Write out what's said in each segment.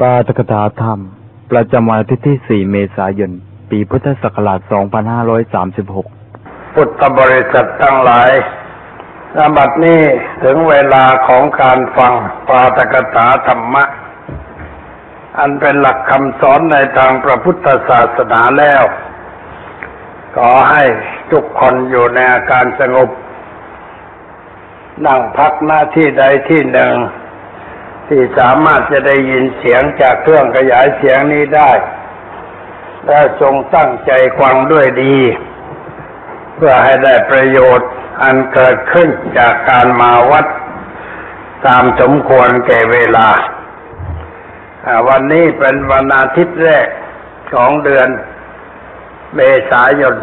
ปาตกถาธรรม ประจำวันทิตย์ที่ 4 เมษายน ปีพุทธศักราช 2536 พุทธบริษัททั้งหลายณบัดนี้ถึงเวลาของการฟังปาตกถาธรรมะ อันเป็นหลักคำสอนในทางพระพุทธศาสนาแล้ว ขอให้ทุกคนอยู่ในอาการสงบ นั่งพักหน้าที่ใดที่หนึ่ง ที่สามารถจะได้ยินเสียงจากเครื่องขยายเสียงนี้ได้ และทรงตั้งใจฟังด้วยดี เพื่อให้ได้ประโยชน์อันเกิดขึ้นจากการมาวัด ตามสมควรแก่เวลาอ่าวันนี้เป็นวันอาทิตย์แรกของเดือนเมษายน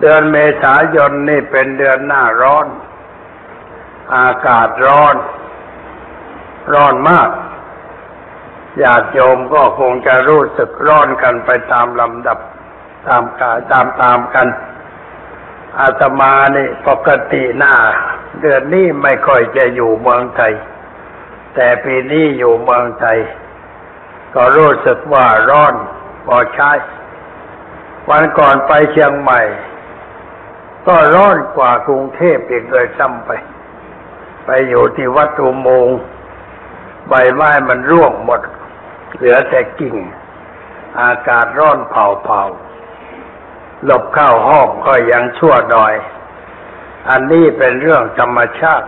เดือนเมษายนนี่เป็นเดือนหน้าร้อน อากาศร้อน ร้อนมากญาติโยมก็คงจะรู้สึกร้อนกันไปตามลำดับตามกาตามตามกัน อาตมานี่ปกติหน้าเดือนนี้ไม่ค่อยจะอยู่เมืองไทย แต่ปีนี้อยู่เมืองไทย ก็รู้สึกว่าร้อนพอใช้ วันก่อนไปเชียงใหม่ ก็ร้อนกว่ากรุงเทพอีกเลยซ้ำไป ไปอยู่ที่วัดอุโมงค์ ใบไม้มันร่วงหมด เหลือแต่กิ่ง อากาศร้อนเผาๆหลบเข้าห้องก็ยังชั่วหน่อย อันนี้เป็นเรื่องธรรมชาติ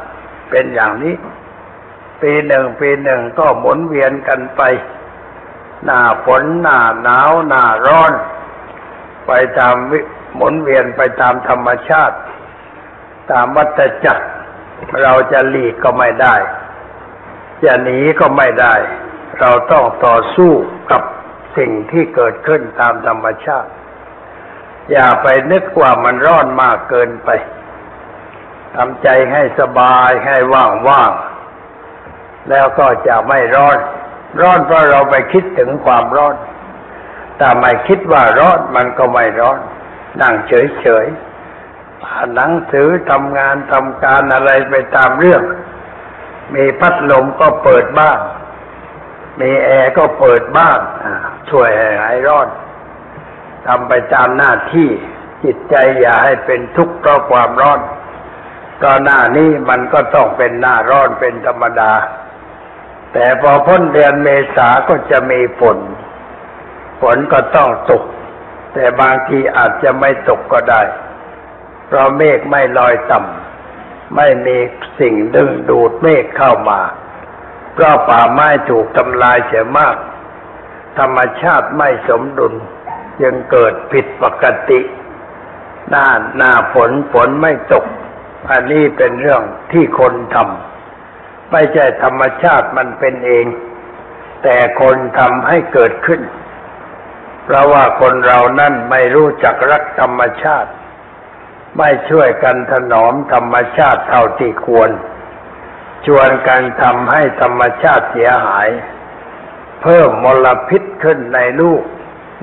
เป็นอย่างนี้ ปีหนึ่งปีหนึ่งก็หมุนเวียนกันไป หน้าฝนหน้าหนาวหน้าร้อน ไปตามหมุนเวียนไปตามธรรมชาติ ตามวัฏจักรเราจะหลีกก็ไม่ได้ จะหนีก็ไม่ได้ เราต้องต่อสู้กับสิ่งที่เกิดขึ้นตามธรรมชาติ อย่าไปนึกว่ามันร้อนมากเกินไปทำใจให้สบายให้ว่างๆ แล้วก็จะไม่ร้อน ร้อนเพราะเราไปคิดถึงความร้อนแต่ไม่คิดว่าร้อนมันก็ไม่ร้อน นั่งเฉยๆอ่านหนังสือทำงานทำการอะไรไปตามเรื่อง มีพัดลมก็เปิดบ้าง มีแอร์ก็เปิดบ้างช่วยให้หายร้อนทำไปตามหน้าที่จิตใจอย่าให้เป็นทุกข์เพราะความร้อนก็หน้านี้มันก็ต้องเป็นหน้าร้อนเป็นธรรมดา แต่พอพ้นเดือนเมษาก็จะมีฝนฝนก็ต้องตก แต่บางทีอาจจะไม่ตกก็ได้ เพราะเมฆไม่ลอยต่ำ ไม่มีสิ่งดึงดูดเมฆเข้ามา เพราะป่าไม้ถูกทำลายเสียมาก ธรรมชาติไม่สมดุลยังเกิดผิดปกติหน้าหน้าฝนฝนไม่ตก อันนี้เป็นเรื่องที่คนทำไม่ใช่ธรรมชาติมันเป็นเอง แต่คนทำให้เกิดขึ้น เพราะว่าคนเรานั่นไม่รู้จักรักธรรมชาติ ไม่ช่วยกันถนอมธรรมชาติเท่าที่ควร ชวนกันทำให้ธรรมชาติเสียหาย เพิ่มมลพิษขึ้นในลูก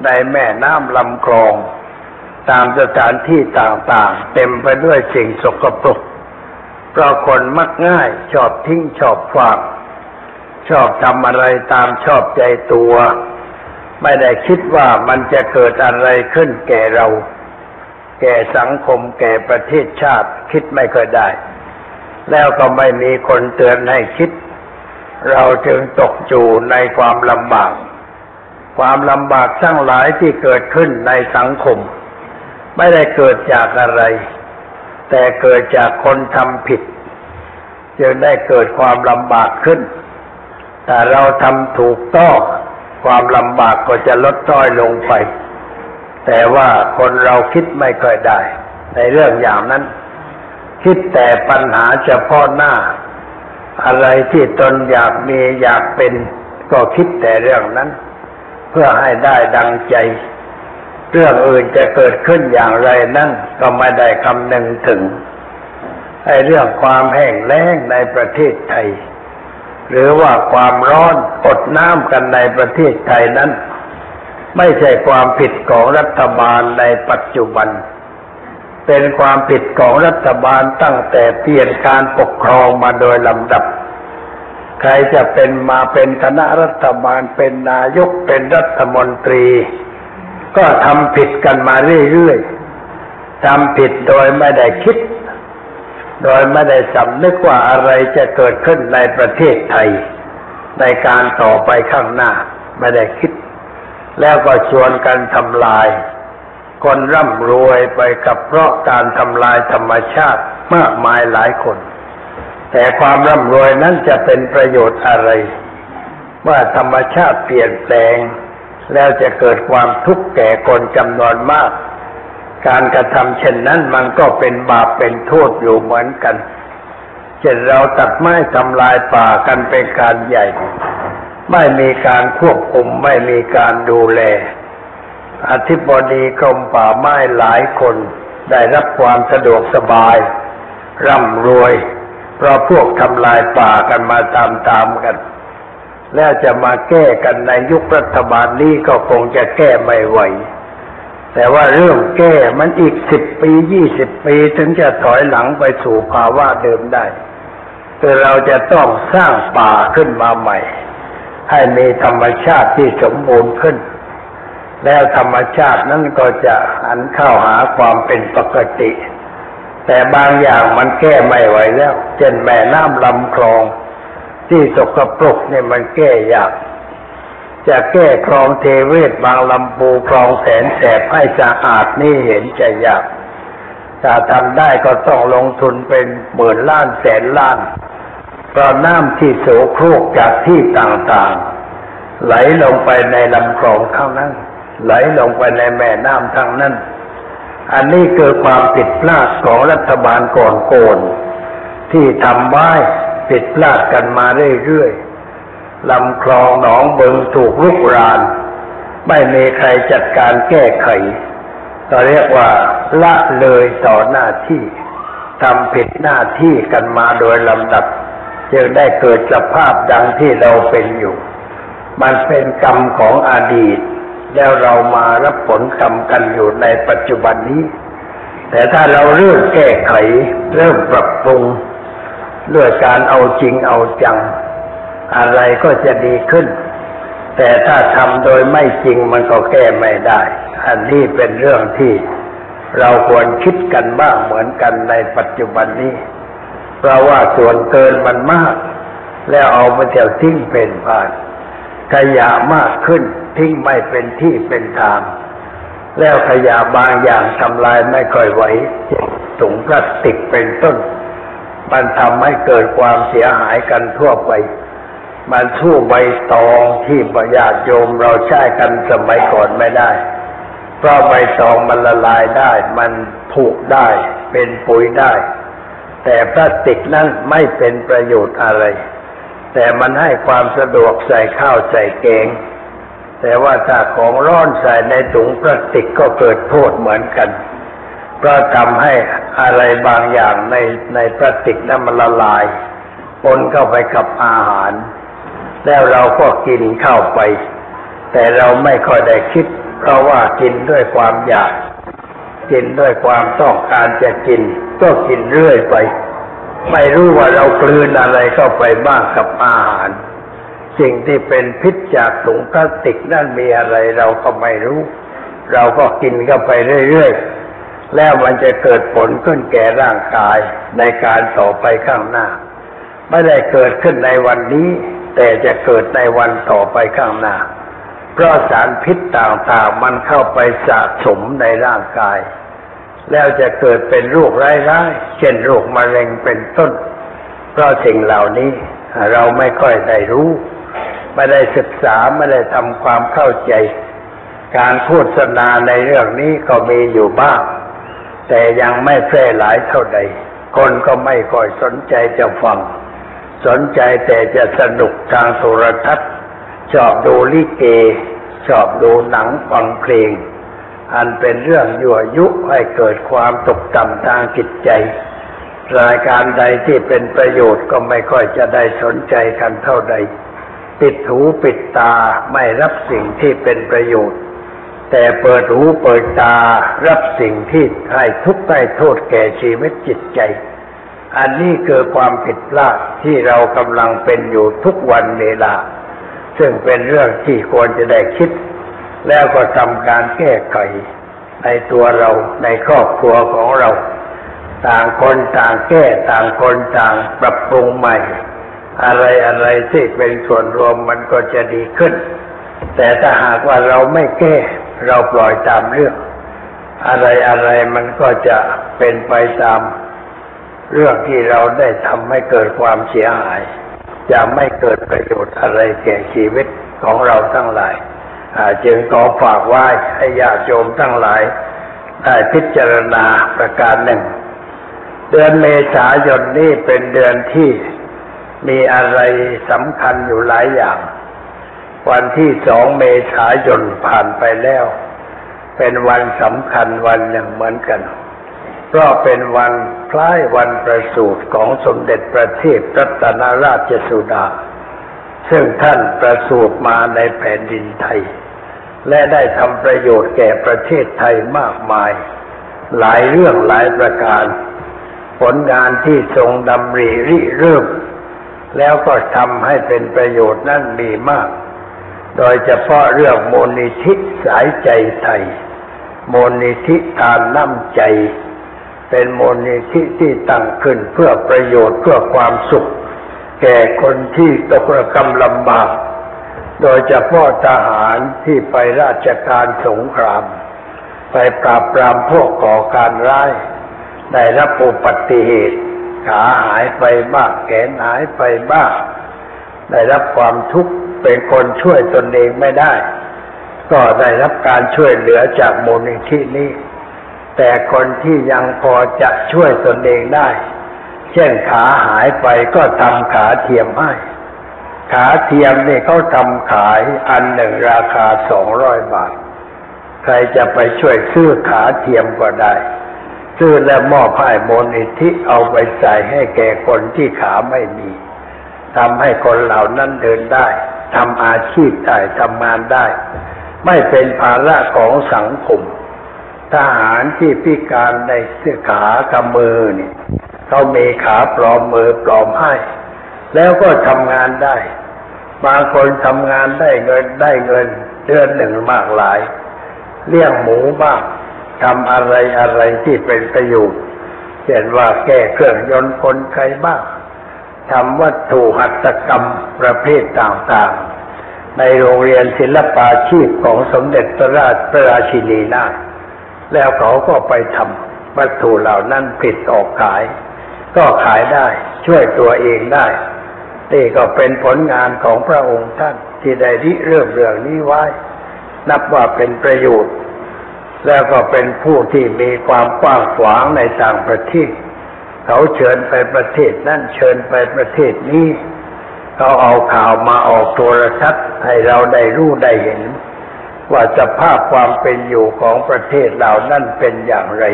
ในแม่น้ำลำคลอง ตามสถานที่ต่างๆ เต็มไปด้วยสิ่งสกปรกเพราะคนมักง่ายชอบทิ้งชอบฝาก ชอบทำอะไรตามชอบใจตัว ไม่ได้คิดว่ามันจะเกิดอะไรขึ้นแก่เรา แก่สังคมแก่ประเทศชาติคิดไม่เคยได้ แล้วก็ไม่มีคนเตือนให้คิด เราจึงตกอยู่ในความลำบาก ความลำบากทั้งหลายที่เกิดขึ้นในสังคม ไม่ได้เกิดจากอะไร แต่เกิดจากคนทำผิด จึงได้เกิดความลำบากขึ้น แต่เราทำถูกต้องความลำบากก็จะลดน้อยลงไป แต่ว่าคนเราคิดไม่ค่อยได้ ในเรื่องอย่างนั้น คิดแต่ปัญหาเฉพาะหน้า อะไรที่ตนอยากมีอยากเป็น ก็คิดแต่เรื่องนั้น เพื่อให้ได้ดังใจ เรื่องอื่นจะเกิดขึ้นอย่างไรนั่นก็ไม่ได้คำนึงถึงไอ้เรื่องความแห้งแล้งในประเทศไทย หรือว่าความร้อนอดน้ำกันในประเทศไทยนั้น ไม่ใช่ความผิดของรัฐบาลในปัจจุบัน เป็นความผิดของรัฐบาลตั้งแต่เปลี่ยนการปกครองมาโดยลำดับ ใครจะเป็นมาเป็นคณะรัฐบาลเป็นนายกเป็นรัฐมนตรี ก็ทำผิดกันมาเรื่อยๆทำผิดโดยไม่ได้คิด โดยไม่ได้สำนึกว่าอะไรจะเกิดขึ้นในประเทศไทย ในการต่อไปข้างหน้าไม่ได้คิด แล้วก็ชวนกันทำลาย คนร่ำรวยไปกับเพราะการทำลายธรรมชาติมากมายหลายคน แต่ความร่ำรวยนั้นจะเป็นประโยชน์อะไรเมื่อธรรมชาติเปลี่ยนแปลง แล้วจะเกิดความทุกข์แก่คนจำนวนมาก การกระทำเช่นนั้นมันก็เป็นบาปเป็นโทษอยู่เหมือนกันเช่นเราตัดไม้ทำลายป่ากันเป็นการใหญ่ ไม่มีการควบคุมไม่มีการดูแล อธิบดีกรมป่าไม้หลายคนได้รับความสะดวกสบาย ร่ำรวย เพราะพวกทำลายป่ากันมาตามๆกัน แล้วจะมาแก้กันในยุครัฐบาลนี้ก็คงจะแก้ไม่ไหว แต่ว่าเรื่องแก้มันอีกสิบปียี่สิบปีถึงจะถอยหลังไปสู่ภาวะเดิมได้คือเราจะต้องสร้างป่าขึ้นมาใหม่ ให้มีธรรมชาติที่สมบูรณ์ขึ้น แล้วธรรมชาตินั้นก็จะหันเข้าหาความเป็นปกติ แต่บางอย่างมันแก้ไม่ไหวแล้ว เช่นแม่น้ำลำคลอง ที่สกปรกเนี่ยมันแก้ยากจะแก้คลองเทเวศบางลำปูคลองแสนแสบให้สะอาดนี่เห็นจะยากถ้าทำได้ก็ต้องลงทุนเป็นหมื่นล้านแสนล้าน เพราะน้ำที่โสโครกจากที่ต่างๆ ไหลลงไปในลำคลองเท่านั้น ไหลลงไปในแม่น้ำทั้งนั้น อันนี้คือความผิดพลาดของรัฐบาลก่อนโกนที่ทำไว้ผิดพลาดกันมาเรื่อยๆลำคลองหนองบึงถูกลุกราน ไม่มีใครจัดการแก้ไขก็เรียกว่าละเลยต่อหน้าที่ทำผิดหน้าที่กันมาโดยลำดับ จึงได้เกิดสภาพดังที่เราเป็นอยู่ มันเป็นกรรมของอดีต แล้วเรามารับผลกรรมกันอยู่ในปัจจุบันนี้ แต่ถ้าเราเริ่มแก้ไข เริ่มปรับปรุงด้วยการเอาจริงเอาจัง อะไรก็จะดีขึ้น แต่ถ้าทำโดยไม่จริงมันก็แก้ไม่ได้ อันนี้เป็นเรื่องที่เราควรคิดกันบ้างเหมือนกันในปัจจุบันนี้ เพราะว่าส่วนเกินมันมาก แล้วเอามาเที่ยวทิ้งเป็นผ่านขยะมากขึ้นทิ้งไม่เป็นที่เป็นทาง แล้วขยะบางอย่างทำลายไม่ค่อยไหวเช่นถุงพลาสติกเป็นต้น มันทำให้เกิดความเสียหายกันทั่วไป มันสู้ใบตองที่ประญาติโยมเราใช้กันสมัยก่อนไม่ได้ เพราะใบตองมันละลายได้ มันผุได้ เป็นปุ๋ยได้ แต่พลาสติกนั้นไม่เป็นประโยชน์อะไร แต่มันให้ความสะดวกใส่ข้าวใส่แกง แต่ว่าถ้าของร้อนใส่ในถุงพลาสติกก็เกิดโทษเหมือนกันเพราะทำให้อะไรบางอย่างในในพลาสติกนั้นมันละลายปนเข้าไปกับอาหาร แล้วเราก็กินเข้าไป แต่เราไม่ค่อยได้คิด เพราะว่ากินด้วยความอยาก กินด้วยความต้องการจะกิน ก็กินเรื่อยไป ไม่รู้ว่าเรากลืนอะไรเข้าไปบ้างกับอาหาร สิ่งที่เป็นพิษจากถุงพลาสติกนั่นมีอะไรเราก็ไม่รู้ เราก็กินเข้าไปเรื่อยๆ แล้วมันจะเกิดผลขึ้นแก่ร่างกายในการต่อไปข้างหน้า ไม่ได้เกิดขึ้นในวันนี้ แต่จะเกิดในวันต่อไปข้างหน้า เพราะสารพิษต่างๆมันเข้าไปสะสมในร่างกาย แล้วจะเกิดเป็นโรคร้ายๆ เช่นโรคมะเร็งเป็นต้น เพราะสิ่งเหล่านี้เราไม่ค่อยได้รู้ ไม่ได้ศึกษาไม่ได้ทำความเข้าใจ การโฆษณาในเรื่องนี้ก็มีอยู่บ้าง แต่ยังไม่แพร่หลายเท่าใด คนก็ไม่ค่อยสนใจจะฟัง สนใจแต่จะสนุกทางโทรทัศน์ ชอบดูลิเก ชอบดูหนังฟังเพลง อันเป็นเรื่องยั่วยุให้เกิดความตกต่ำทางจิตใจ รายการใดที่เป็นประโยชน์ก็ไม่ค่อยจะได้สนใจกันเท่าใด ปิดหูปิดตาไม่รับสิ่งที่เป็นประโยชน์ แต่เปิดหูเปิดตารับสิ่งที่ให้ทุกข์ให้โทษแก่ชีวิตจิตใจ อันนี้คือความผิดพลาดที่เรากำลังเป็นอยู่ทุกวันเวลา ซึ่งเป็นเรื่องที่ควรจะได้คิด แล้วก็ทำการแก้ไขในตัวเราในครอบครัวของเรา ต่างคนต่างแก้ต่างคนต่างปรับปรุงใหม่ อะไรอะไรที่เป็นส่วนรวมมันก็จะดีขึ้น แต่ถ้าหากว่าเราไม่แก้ เราปล่อยตามเรื่อง อะไรอะไรมันก็จะเป็นไปตาม เรื่องที่เราได้ทำให้เกิดความเสียหาย จะไม่เกิดประโยชน์อะไรแก่ชีวิตของเราทั้งหลาย จึงขอฝากไว้ให้ญาติโยมทั้งหลายได้พิจารณาประการหนึ่ง เดือนเมษายนนี้เป็นเดือนที่มีอะไรสำคัญอยู่หลายอย่าง วันที่สองเมษายนผ่านไปแล้ว เป็นวันสำคัญวันหนึ่งเหมือนกัน เพราะเป็นวันคล้ายวันประสูติของสมเด็จพระเทพรัตนราชสุดา ซึ่งท่านประสูติมาในแผ่นดินไทย และได้ทำประโยชน์แก่ประเทศไทยมากมาย หลายเรื่องหลายประการ ผลงานที่ทรงดำริริเริ่ม แล้วก็ทำให้เป็นประโยชน์นั่นมีมาก โดยเฉพาะเรื่องมูลนิธิสายใจไทยมูลนิธิทานน้ำใจ เป็นมูลนิธิที่ตั้งขึ้นเพื่อประโยชน์เพื่อความสุข แก่คนที่ตกระกำลำบาก โดยเฉพาะทหารที่ไปราชการสงคราม ไปปราบปรามพวกก่อการร้าย ได้รับอุบัติเหตุ ขาหายไปบ้างแขนหายไปบ้างได้รับความทุกข์เป็นคนช่วยตนเองไม่ได้ ก็ได้รับการช่วยเหลือจากมูลนิธินี้ แต่คนที่ยังพอจะช่วยตนเองได้ เช่นขาหายไปก็ทำขาเทียมให้ ขาเทียมนี่เขาทำขายอันหนึ่งราคาสองร้อยบาท ใครจะไปช่วยซื้อขาเทียมก็ได้ ซื้อและมอบให้มูลนิธิเอาไปใส่ให้แก่คนที่ขาไม่มีทำให้คนเหล่านั้นเดินได้ทำอาชีพได้ทำงานได้ ไม่เป็นภาระของสังคม ทหารที่พิการในเสื้อขากำมือนี่ เขามีขาปลอมมือปลอมให้ แล้วก็ทำงานได้ บางคนทำงานได้เงินได้เงิน เดือนหนึ่งมากหลาย เลี้ยงหมูบ้างทำอะไรอะไรที่เป็นประโยชน์เช่นว่าแก้เครื่องยนต์คนไข้บ้างทำวัตถุหัตถกรรมประเภทต่างๆ ในโรงเรียนศิลปาชีพของสมเด็จพระราชพระราชินีนาถแล้วเขาก็ไปทำวัตถุเหล่านั้นผิดออกขาย ก็ขายได้ ช่วยตัวเองได้ นี่ก็เป็นผลงานของพระองค์ท่านที่ได้ริเริ่มเรื่องนี้ไว้ นับว่าเป็นประโยชน์ แล้วก็เป็นผู้ที่มีความกว้างขวางในต่างประเทศ เขาเชิญไปประเทศนั่นเชิญไปประเทศนี้เขาเอาข่าวมาออกโทรทัศน์ให้เราได้รู้ได้เห็น ว่าสภาพความเป็นอยู่ของประเทศเหล่านั้นเป็นอย่างไร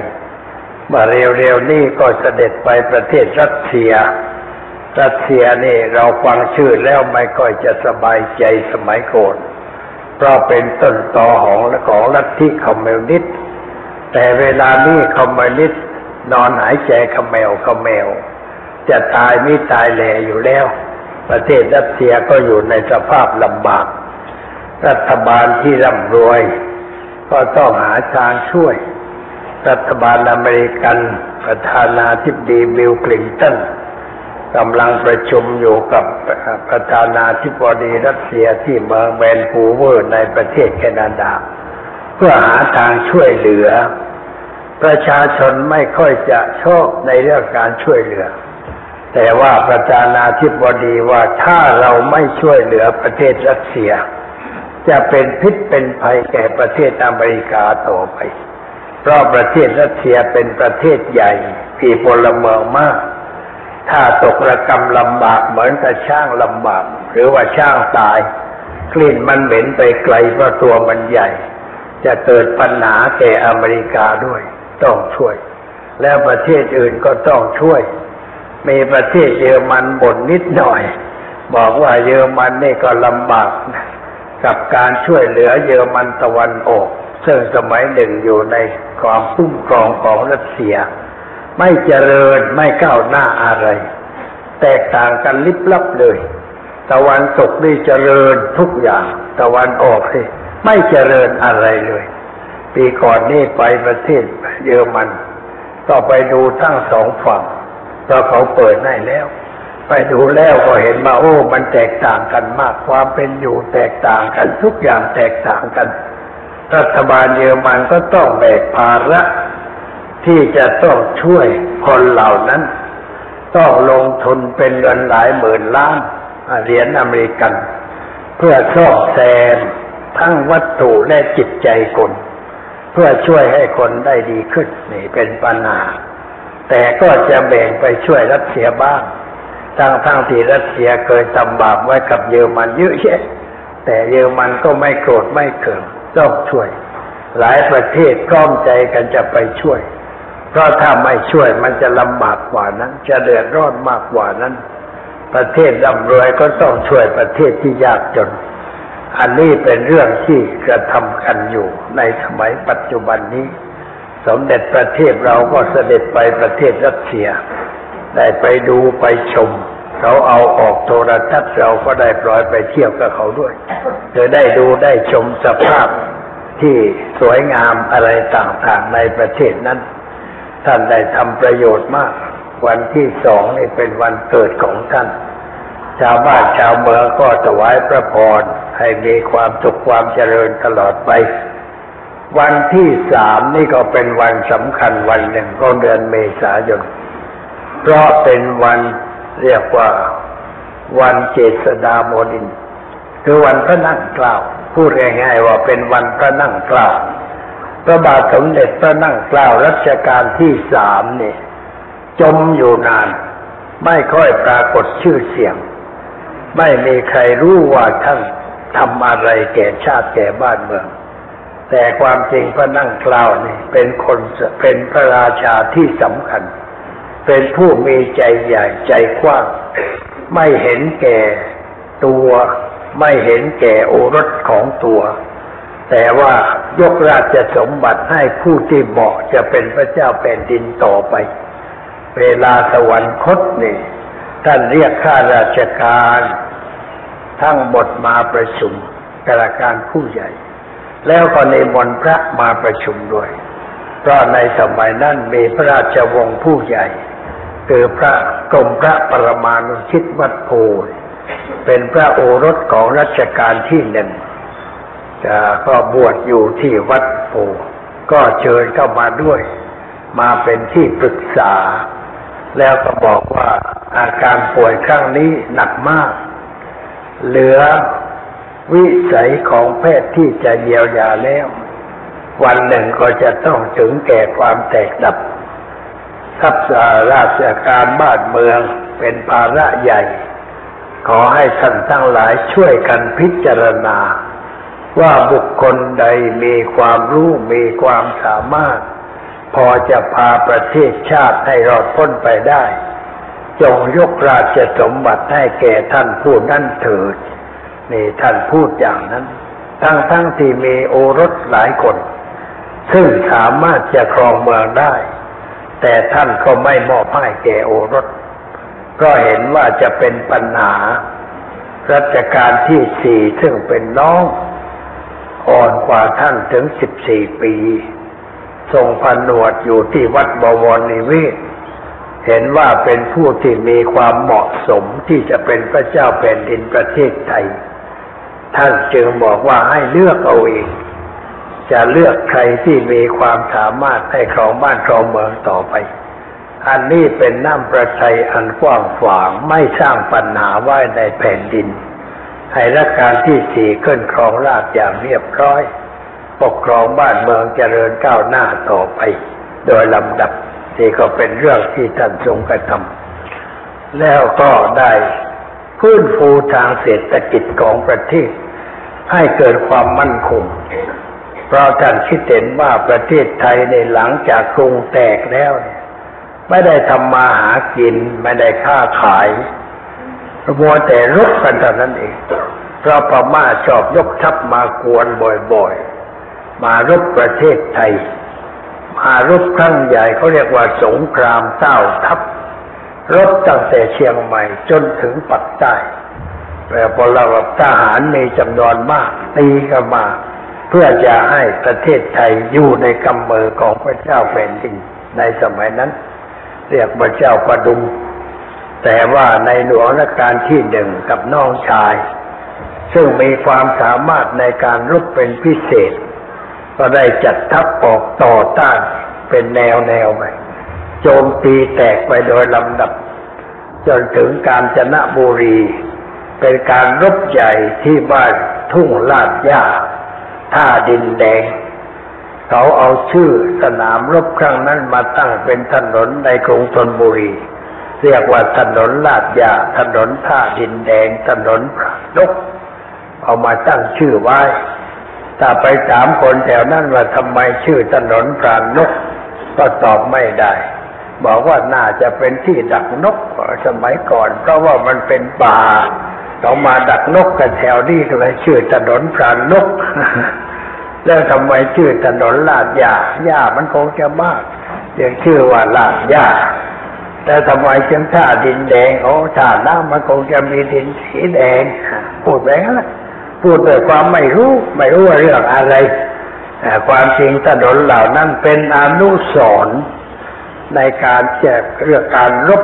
เมื่อเร็วๆนี้ก็เสด็จไปประเทศรัสเซีย รัสเซียนี่เราฟังชื่อแล้วไม่ค่อยจะสบายใจสมัยก่อนเพราะเป็นต้นตอของของลัทธิคอมมิวนิสต์แต่เวลานี้คอมมิวนิสต์นอนหายใจขมแมวขมแมว จะตายไม่ตายแหล่อยู่แล้ว ประเทศรัสเซียก็อยู่ในสภาพลำบาก รัฐบาลที่ร่ำรวย ก็ต้องหาทางช่วย รัฐบาลอเมริกัน ประธานาธิบดีบิลคลินตันกำลังประชุมอยู่กับประธานาธิบดีรัสเซียที่เมืองแวนคูเวอร์ในประเทศแคนาดา เพื่อหาทางช่วยเหลือ ประชาชนไม่ค่อยจะชอบในเรื่องการช่วยเหลือ แต่ว่าประธานาธิบดีว่าถ้าเราไม่ช่วยเหลือประเทศรัสเซีย จะเป็นพิษเป็นภัยแก่ประเทศอเมริกาต่อไป เพราะประเทศรัสเซียเป็นประเทศใหญ่มีพลเมืองมาก ถ้าตกระกรรมลำบากเหมือนกับช่างลำบาก หรือว่าช่างตาย กลิ่นมันเหม็นไปไกลเพราะตัวมันใหญ่ จะเกิดปัญหาแก่อเมริกาด้วย ต้องช่วย แล้วประเทศอื่นก็ต้องช่วย มีประเทศเยอรมันบ่นนิดหน่อย บอกว่าเยอรมันนี่ก็ลำบาก กับการช่วยเหลือเยอรมันตะวันออก ซึ่งสมัยหนึ่งอยู่ในความคุ้มครองของรัสเซีย ไม่เจริญไม่ก้าวหน้าอะไร แตกต่างกันลิบลับเลย ตะวันตกนี่เจริญทุกอย่าง ตะวันออกสิไม่เจริญอะไรเลย ปีก่อนนี่ไปประเทศเยอรมัน ก็ไปดูทั้งสองฝั่งเพราะเขาเปิดให้แล้ว ไปดูแล้วก็เห็นมาโอ้ มันแตกต่างกันมากความเป็นอยู่แตกต่างกันทุกอย่างแตกต่างกัน รัฐบาลเยอรมันก็ต้องแบกภาระที่จะต้องช่วยคนเหล่านั้น ต้องลงทุนเป็นเงินหลายหมื่นล้านเหรียญอเมริกัน เพื่อซ่อมแซมทั้งวัตถุและจิตใจคน เพื่อช่วยให้คนได้ดีขึ้นนี่เป็นปัญหา แต่ก็จะแบ่งไปช่วยรัสเซียบ้างทั้งทั้งที่รัสเซียเคยทำบาปไว้กับเยอรมันเยอะแยะแต่เยอรมันก็ไม่โกรธไม่เคือง ต้องช่วย หลายประเทศพร้อมใจกันจะไปช่วย เพราะถ้าไม่ช่วยมันจะลำบากกว่านั้น จะเดือดร้อนมากกว่านั้น ประเทศร่ำรวยก็ต้องช่วยประเทศที่ยากจน อันนี้เป็นเรื่องที่กระทำกันอยู่ในสมัยปัจจุบันนี้ สมเด็จประเทศเราก็เสด็จไปประเทศรัสเซีย ได้ไปดูไปชม เขาเอาออกโทรทัศน์เราก็ได้ปล่อยไปเที่ยวกับเขาด้วยจะได้ดูได้ชมสภาพที่สวยงามอะไรต่างๆในประเทศนั้น ท่านได้ทำประโยชน์มาก วันที่สองนี่เป็นวันเกิดของท่าน ชาวบ้านชาวเมืองก็ถวายพระพรให้มีความสุขความเจริญตลอดไป วันที่สามนี่ก็เป็นวันสำคัญวันหนึ่งของเดือนเมษายน เพราะเป็นวัน เรียกว่าวันเจษดาโมดิน คือวันพระนั่งเกล้าพูดง่ายๆว่าเป็นวันพระนั่งเกล้าพระบาทสมเด็จพระนั่งเกล้ารัชกาลที่สามนี่จมอยู่นาน ไม่ค่อยปรากฏชื่อเสียง ไม่มีใครรู้ว่าท่านทำอะไรแก่ชาติแก่บ้านเมือง แต่ความจริงพระนั่งเกล้านี่เป็นคนเป็นพระราชาที่สำคัญ เป็นผู้มีใจใหญ่ใจกว้าง ไม่เห็นแก่ตัวไม่เห็นแก่โอรสของตัว แต่ว่ายกราชสมบัติให้ผู้ที่เหมาะจะเป็นพระเจ้าแผ่นดินต่อไป เวลาสวรรคตนี่ท่านเรียกข้าราชการ ทั้งหมดมาประชุมกรการผู้ใหญ่ แล้วก็ในมนพระมาประชุมด้วย เพราะในสมัยนั้นมีพระราชวงศ์ผู้ใหญ่ คือพระกรมพระปรมาณุชิตวัดโพเป็นพระโอรสของรัชกาลที่หนึ่งจะก็บวชอยู่ที่วัดโพก็เชิญเข้ามาด้วย มาเป็นที่ปรึกษา แล้วก็บอกว่าอาการป่วยครั้งนี้หนักมาก เหลือวิสัยของแพทย์ที่จะเยียวยาแล้ว วันหนึ่งก็จะต้องถึงแก่ความแตกดับ ทัพราชการบ้านเมืองเป็นภาระใหญ่ ขอให้ท่านทั้งหลายช่วยกันพิจารณา ว่าบุคคลใดมีความรู้มีความสามารถ พอจะพาประเทศชาติให้รอดพ้นไปได้ จงยกราชสมบัติให้แก่ท่านผู้นั้นเถิดนี่ท่านพูดอย่างนั้น ทั้งทั้งที่มีโอรสหลายคน ซึ่งสามารถจะครองเมืองได้ แต่ท่านก็ไม่มอบให้แก่โอรส ก็เห็นว่าจะเป็นปัญหา รัชกาลที่สี่ซึ่งเป็นน้อง อ่อนกว่าท่านถึงสิบสี่ปี ทรงผนวดอยู่ที่วัดบวรนิเวศ เห็นว่าเป็นผู้ที่มีความเหมาะสมที่จะเป็นพระเจ้าแผ่นดินประเทศไทย ท่านจึงบอกว่าให้เลือกเอาเอง จะเลือกใครที่มีความสามารถให้ครองบ้านครองเมืองต่อไป อันนี้เป็นน้ำประทัยอันกว้างขวางไม่สร้างปัญหาไว้ในแผ่นดิน ให้รัชกาลที่สี่ขึ้นครองราชอย่างเรียบร้อย ปกครองบ้านเมืองเจริญก้าวหน้าต่อไป โดยลำดับนี่ก็เป็นเรื่องที่ท่านทรงกระทำแล้วก็ได้พื้นฟูทางเศรษฐกิจของประเทศ ให้เกิดความมั่นคง เพราะท่านคิดเห็นว่าประเทศไทยในหลังจากกรุงแตกแล้ว ไม่ได้ทำมาหากิน ไม่ได้ค้าขายมัวแต่รบกันเท่านั้นเองเพราะพม่าชอบยกทัพมากวนบ่อยๆ มารบประเทศไทย มารบครั้งใหญ่เขาเรียกว่าสงครามเต้าทัพ รบตั้งแต่เชียงใหม่จนถึงปักใต้แต่พอเราทหารมีจำนวนมากตีกันมา พื่อจะให้ประเทศไทยอยู่ในกำมือของพระเจ้าแผ่นดินในสมัยนั้น เรียกพระเจ้าประดุง แต่ว่าในหลวงรัชกาลที่หนึ่งกับน้องชาย ซึ่งมีความสามารถในการรบเป็นพิเศษ ก็ได้จัดทัพออกต่อต้านเป็นแนวแนวไปโจมตีแตกไปโดยลำดับ จนถึงการจนะบุรี เป็นการรบใหญ่ที่บ้านทุ่งลาดย่า ท่าดินแดง เขาเอาชื่อสนามรบครั้งนั้นมาตั้งเป็นถนนในกรุงธนบุรี เรียกว่าถนนลาดยาถนนท่าดินแดง ถนนพระนกเอามาตั้งชื่อไว้ ถ้าไปถามคนแถวนั้นว่าทำไมชื่อถนนพรานก ก็ตอบไม่ได้ บอกว่าน่าจะเป็นที่ดักนกสมัยก่อน เพราะว่ามันเป็นป่า เขามาดักนกกันแถวนี้ก็เลยชื่อถนนพรานนก แล้วทำไมชื่อถนนลาดยาหญ้ามันคงจะมากเรียกชื่อว่าลาดยาแต่ทำไมจึงท่าดินแดงโอ้ท่าน้ำมันคงจะมีดินสีแดงพูดแบบนั้นพูดด้วยความไม่รู้ ไม่รู้ว่าเรื่องอะไรความจริงถนนเหล่านั้นเป็นอนุสรณ์ในการแจกเรื่องการรบ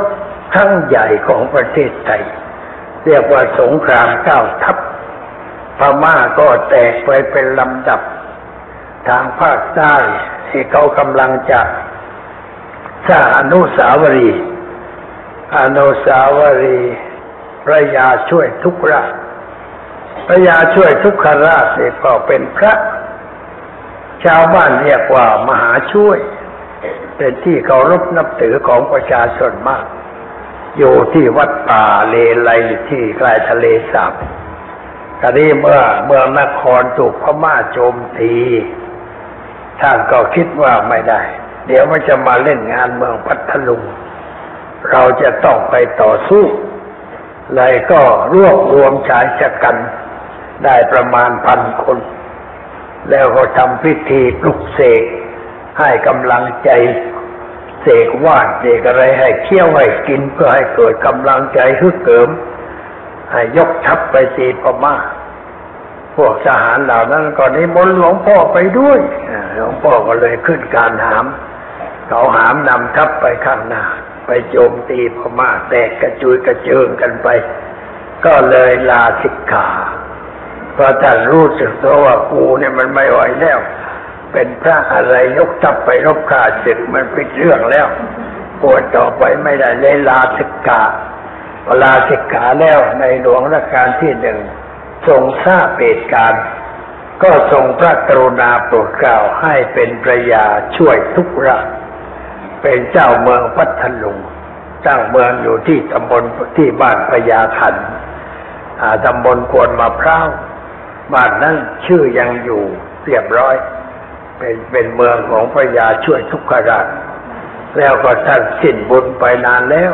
ครั้งใหญ่ของประเทศไทย เรียกว่าสงครามเก้าทัพพม่าก็แตกไปเป็นลำดับ ทางภาคใต้ที่เขากำลังจะสร้างอนุสาวรีย์อนุสาวรีย์พระยาช่วยทุกราชพระยาช่วยทุกขราชนี่ก็เป็นพระ ชาวบ้านเรียกว่ามหาช่วย เป็นที่เคารพนับถือของประชาชนมาก อยู่ที่วัดป่าเลไลที่ใกล้ทะเลสาบตอนนี้เมื่อเมืองนครถูกพม่าโจมตี ท่านก็คิดว่าไม่ได้ เดี๋ยวมันจะมาเล่นงานเมืองพัทลุง เราจะต้องไปต่อสู้ เลยก็รวบรวมชายชะกันได้ประมาณพันคน แล้วก็ทำพิธีปลุกเสกให้กำลังใจ เสกว่านเสกอะไรให้เคี้ยวให้กินเพื่อให้เกิดกำลังใจฮึกเหิม ให้ยกทัพไปตีพม่าพวกทหารเหล่านั้นก็นิมนต์หลวงพ่อไปด้วยหลวงพ่อก็เลยขึ้นการหาม เขาหามนำทัพไปข้างหน้า ไปโจมตีพม่าแตกกระจุยกระเจิงกันไป ก็เลยลาสิกขาเพราะท่านรู้สึกตัวว่ากูเนี่ยมันไม่ไหวแล้ว เป็นพระอะไรยกทัพไปรบข้าศึกมันผิดเรื่องแล้วปวดต่อไปไม่ได้เลยลาสิกขาลาสิกขาแล้วในหลวงรัชกาลที่หนึ่งทรงทราบเหตุการณ์ก็ทรงพระกรุณาโปรดเกล้าให้เป็นประยาช่วยทุกราชเป็นเจ้าเมืองพัทลุงตั้งเมืองอยู่ที่ตำบลที่บ้านพญาขันตำบลควนมะพร้าวบ้านนั้นชื่อยังอยู่เรียบร้อย เป็นเป็นเมืองของพระยาช่วยทุกขราช แล้วก็ท่านสิ้นบุญไปนานแล้ว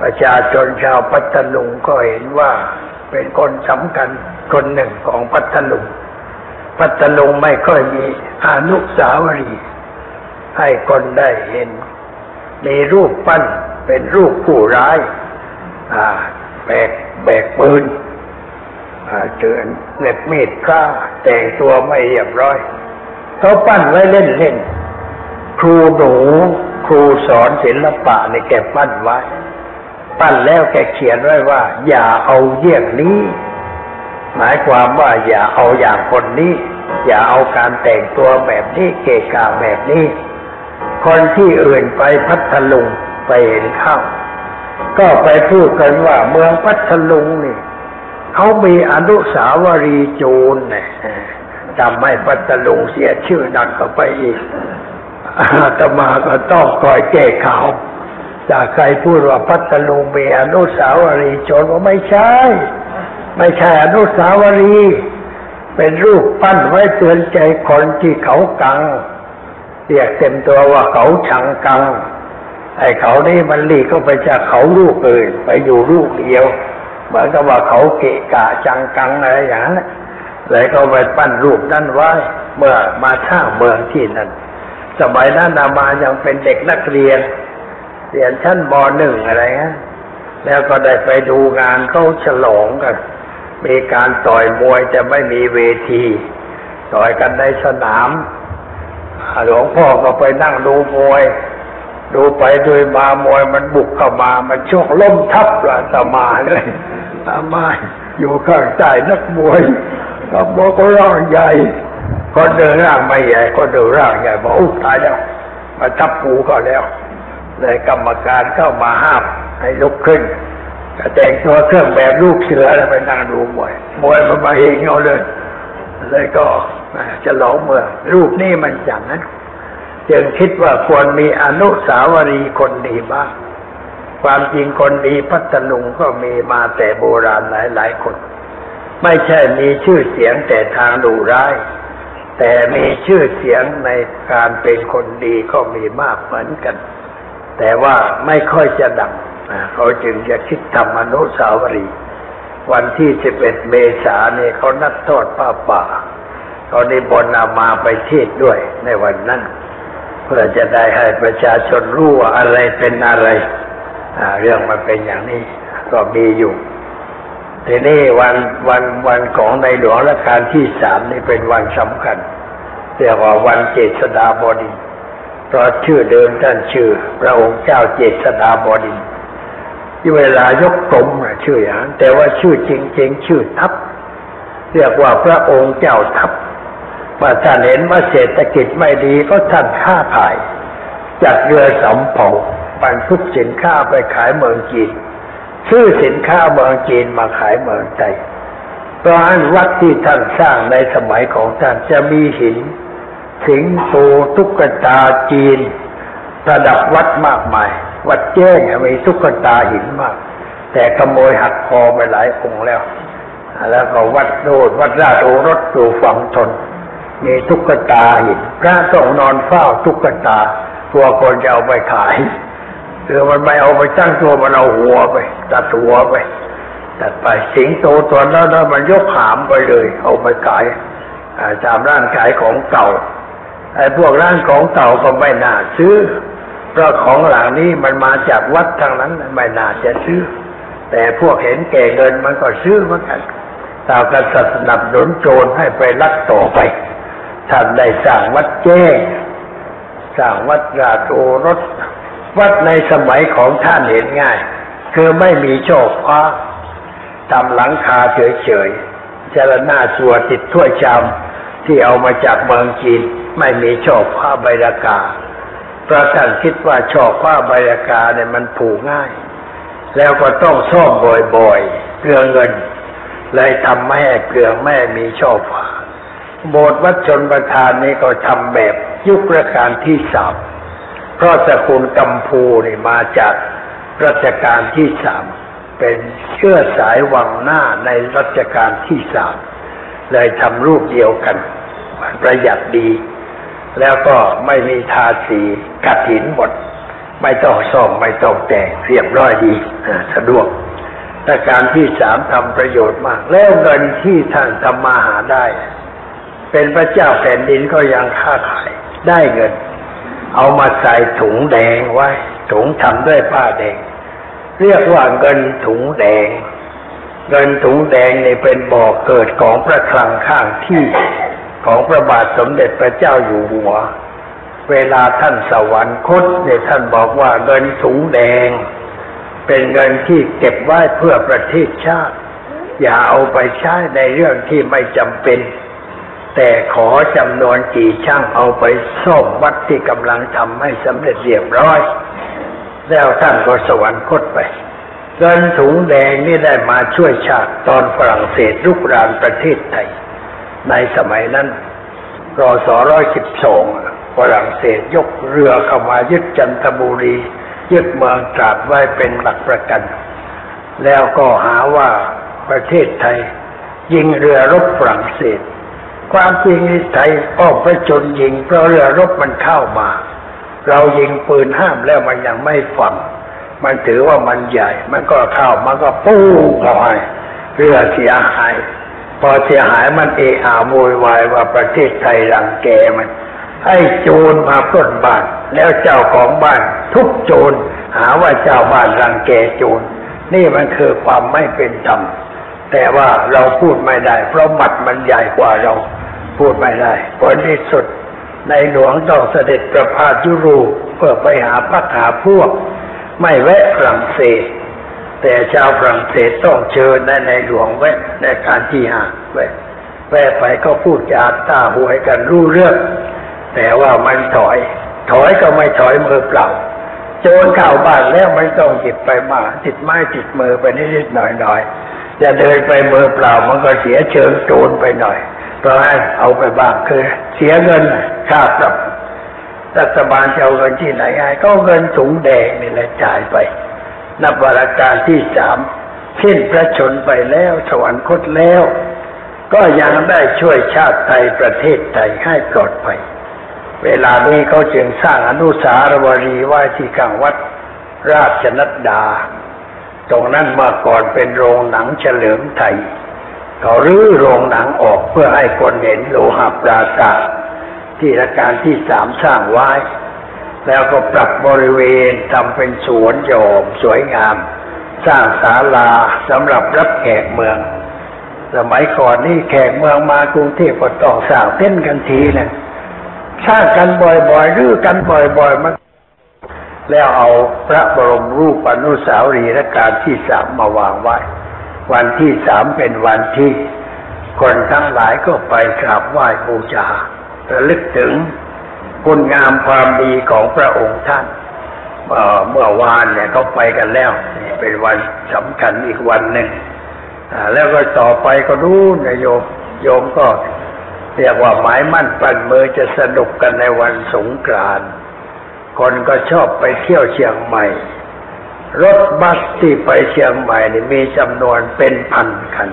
ประชาชนชาวพัทลุงก็เห็นว่าเป็นคนสำคัญคนหนึ่งของพัทลุงพัทลุงไม่ค่อยมีอนุสาวรีย์ให้คนได้เห็น มีรูปปั้นเป็นรูปผู้ร้าย อ่า แบกแบกปืนเจิญเหน็บมีดพระแต่งตัวไม่เรียบร้อย เขาปั้นไว้เล่นเล่นๆครูหนูครูสอนศิลปะในแกปั้นไว้ ปั้นแล้วแกเขียนไว้ว่า อย่าเอาเยี่ยงนี้ หมายความว่าอย่าเอาอย่างคนนี้ อย่าเอาการแต่งตัวแบบนี้เกะกะแบบนี้ คนที่อื่นไปพัทลุงไปเห็นเข้า ก็ไปพูดกันว่าเมืองพัทลุงนี่เขามีอนุสาวรีย์โจรเนี่ย ทำให้พัทลุงเสียชื่อดังเข้าไปอีกอาตมาก็ต้องคอยแก้ข่าวจากใครพูดว่าพัทลุงมีอนุสาวรีย์โจรก็ไม่ใช่ ไม่ใช่อนุสาวรีย์เป็นรูปปั้นไว้เตือนใจคนที่เขากังเรียกเต็มตัวว่าเขาชังกัง ไอ้เขานี่มันหลีกก็ไปจากเขาลูกอื่นไปอยู่ลูกเดียว เหมือนกับว่าเขาเกะกะจังกังอะไรอย่างนั้น เลยก็ไปปั้นรูปนั้นไว้ เมื่อมาสร้างเมืองที่นั่นสมัยนั้นอามายังเป็นเด็กนักเรียน เรียนชั้นมหนึ่งอะไรเงี้ยแล้วก็ได้ไปดูงานเขาฉลองกัน มีการต่อยมวยแต่ไม่มีเวที ต่อยกันในสนาม หลวงพ่อก็ไปนั่งดูมวย ดูไปดูมามวยมันบุกเข้ามา มันชกล้มทับละตามาเลยตามาอยู่ข้างใต้นักมวย ก็บอกก็ร่างใหญ่คนเดินร่างไม่ใหญ่คนเดินร่างใหญ่บอกอุ้ตายแล้ว มาทับปูเขาแล้วเลยกรรมการเข้ามาห้ามให้ลุกขึ้นแต่งตัวเครื่องแบบลูกเสือแล้วไปนั่งดูมวยมวยมันมาเองเอาเลยเลยก็จะหลองเมืองรูปนี้มันอย่างนั้นจึงคิดว่าควรมีอนุสาวรีย์คนดีบ้างความจริงคนดีพัทลุงก็มีมาแต่โบราณหลายๆคน ไม่ใช่มีชื่อเสียงแต่ทางดูร้าย แต่มีชื่อเสียงในการเป็นคนดีก็มีมากเหมือนกัน แต่ว่าไม่ค่อยจะดังเขาจึงจะคิดทำอนุสาวรีย์วันที่11เอ็ดเมษายนนี่เขานัดทอดผ้าป่าเขานิบนต์อามาไปเทศด้วยในวันนั้น เพื่อจะได้ให้ประชาชนรู้ว่าอะไรเป็นอะไรเรื่องมันเป็นอย่างนี้ก็มีอยู่ ทีนี้วันวันวันของในหลวงรัชกาลที่สามนี่เป็นวันสำคัญเรียกว่าวันเจษฎาบดินทร์เพราะชื่อเดิมท่านชื่อ พระองค์เจ้าเจษฎาบดินทร์ที่เวลายกกรมน่ะชื่ออย่างนั้นแต่ว่าชื่อจริงๆชื่อทัพเรียกว่าพระองค์เจ้าทัพว่าท่านเห็นว่าเศรษฐกิจไม่ดีก็ท่านค้าขาย จากเรือสำเภาบรรทุกสินค้าไปขายเมืองจีน ซื้อสินค้าเมืองจีนมาขายเมืองไทยเพราะฉะนั้นวัดที่ท่านสร้างในสมัยของท่านจะมีหิน สิงโตตุ๊กตาจีน ประดับวัดมากมาย วัดแจ้งมีตุ๊กตาหินมาก แต่ขโมยหักคอไปหลายองค์แล้ว แล้วก็วัดโนดวัดราชโอรสอยู่ฝั่งทนมีตุ๊กตาหินพระต้องนอนเฝ้าตุ๊กตากลัวคนจะเอาไปขาย คือมันไม่เอาไปตั้งตัวมันเอาหัวไป ตัดหัวไปตัดไปสิงโตตัวนั้นมันยกหามไปเลย เอาไปขายอ่าตามร้านขายของเก่าไอ้พวกร้านของเก่าก็ไม่น่าซื้อเพราะของหลังนี้มันมาจากวัดทางนั้นไม่น่าจะซื้อ แต่พวกเห็นแก่เงินมันก็ซื้อเหมือนกันตามการสนับสนุนโจรให้ไปลักต่อไปท่านได้สร้างวัดแจ้งสร้างวัดราชโอรส วัดในสมัยของท่านเห็นง่าย คือไม่มีโชคฟ้าทำหลังคาเฉยๆเจรหน้าสัวติดถ้วยชามที่เอามาจากเมืองจีน ไม่มีโชคฟ้าใบรากาเพราะท่านคิดว่าโชคฟ้าใบรากาเนี่ยมันผูกง่าย แล้วก็ต้องซ่อมบ่อยๆเกลือเงิน เลยทำไม่ให้เกลือแม่มีโชคฟ้าโบสถ์วัดชนประทานนี้ก็ทำแบบยุครัชกาลที่สาม ราะสกุลกัมพูนี่มาจากรัชกาลที่สามเป็นเชื้อสายวังหน้าในรัชกาลที่สามเลยทำรูปเดียวกันประหยัดดี แล้วก็ไม่มีทาสีกัดหินหมด ไม่ต้องซ่อมไม่ต้องแต่งเรียบร้อยดีสะดวกรัชกาลที่สามทำประโยชน์มาก แล้วเงินที่ท่านทำมาหาได้ เป็นพระเจ้าแผ่นดินก็ยังค้าขายได้เงิน เอามาใส่ถุงแดงไว้ ถุงทำด้วยผ้าแดง เรียกว่าเงินถุงแดง เงินถุงแดงนี่เป็นบ่อกเกิดของพระคลังข้างที่ของพระบาทสมเด็จพระเจ้าอยู่หัว เวลาท่านสวรรคตเนี่ยท่านบอกว่าเงินถุงแดง เป็นเงินที่เก็บไว้เพื่อประเทศชาติ อย่าเอาไปใช้ในเรื่องที่ไม่จำเป็น แต่ขอจำนวนกี่ช่างเอาไปซ่อมวัดที่กำลังทำให้สำเร็จเรียบร้อย แล้วท่านก็สวรรคตไปเงินถุงแดงนี่ได้มาช่วยชาติตอนฝรั่งเศสลุกรานประเทศไทย ในสมัยนั้นรอศร้อยสิบสองฝรั่งเศสยกเรือเข้ามายึดจันทบุรี ยึดเมืองตราดไว้เป็นหลักประกัน แล้วก็หาว่าประเทศไทย ยิงเรือรบฝรั่งเศส ความจริงไทยอ้อมพระชนยิงเพราะเรือรบมันเข้ามา เรายิงปืนห้ามแล้วมันยังไม่ฝัง มันถือว่ามันใหญ่ มันก็เข้ามันก็ปู้เข้าไปเรือเสียหาย พอเสียหายมันเอะอะโวยวายว่าประเทศไทยรังแกมัน ให้โจรมาปล้นบ้าน แล้วเจ้าของบ้าน ทุบโจรหาว่าเจ้าบ้านรังแกโจรนี่มันคือความไม่เป็นธรรมแต่ว่าเราพูดไม่ได้ เพราะหมัดมันใหญ่กว่าเรา พูดไม่ได้ผลที่สุด ในหลวงต้องเสด็จประพาสยุโรปเพื่อไปหาพักหาพวก ไม่แวะฝรั่งเศส แต่ชาวฝรั่งเศสต้องเชิญในในหลวงแวะในการที่หาแวะแวะไปก็พูดจาต้าหวยกันรู้เรื่อง แต่ว่ามันถอย ถอยก็ไม่ถอยมือเปล่าโจรเข้าบ้านแล้วไม่ต้องหยิบไปมาติดไม้ติดมือไปนิดๆหน่อยๆจะเดินไปมือเปล่ามันก็เสียเชิงโจรไปหน่อย เพราะงั้เอาไปบ้างคือ เสียเงินค่าปรับรัฐบาลจะเอาเงินที่ไหนให้ก็เงินถุงแดงนี่แหละจ่ายไป นับวระการที่สามสิ้นพระชนไปแล้วสวรรคตแล้ว ก็ยังได้ช่วยชาติไทยประเทศไทยให้ปลอดภัยเวลานี้เขาจึงสร้างอนุสาวรีย์ไว้ที่กลางวัดราชนัดดา ตรงนั้นเมื่อก่อนเป็นโรงหนังเฉลิมไทย เขารื้อโรงหนังออกเพื่อให้คนเห็นโลหะปราสาทที่รัชกาลที่สามสร้างไว้ แล้วก็ปรับบริเวณทำเป็นสวนโยมสวยงาม สร้างศาลาสำหรับรับแขกเมือง สมัยก่อนนี่แขกเมืองมากรุงเทพก็ต้องสร้างเต้นกันทีแหละสร้างกันบ่อยๆรื้อกันบ่อยๆมันแล้วเอาพระบรมรูปอนุสาวรีย์รัชกาลที่สามมาวางไว้ วันที่สามเป็นวันที่ คนทั้งหลายก็ไปกราบไหว้บูชาระลึกถึงคุณงามความดีของพระองค์ท่านเมื่อวานเนี่ยเขาไปกันแล้วเป็นวันสำคัญอีกวันหนึ่งแล้วก็ต่อไปก็รู้นะโยมโยมก็เรียกว่าหมายมั่นปั่นมือจะสนุกกันในวันสงกรานต์คนก็ชอบไปเที่ยวเชียงใหม่ รถบัสที่ไปเชียงใหม่นี่มีจำนวนเป็นพันคัน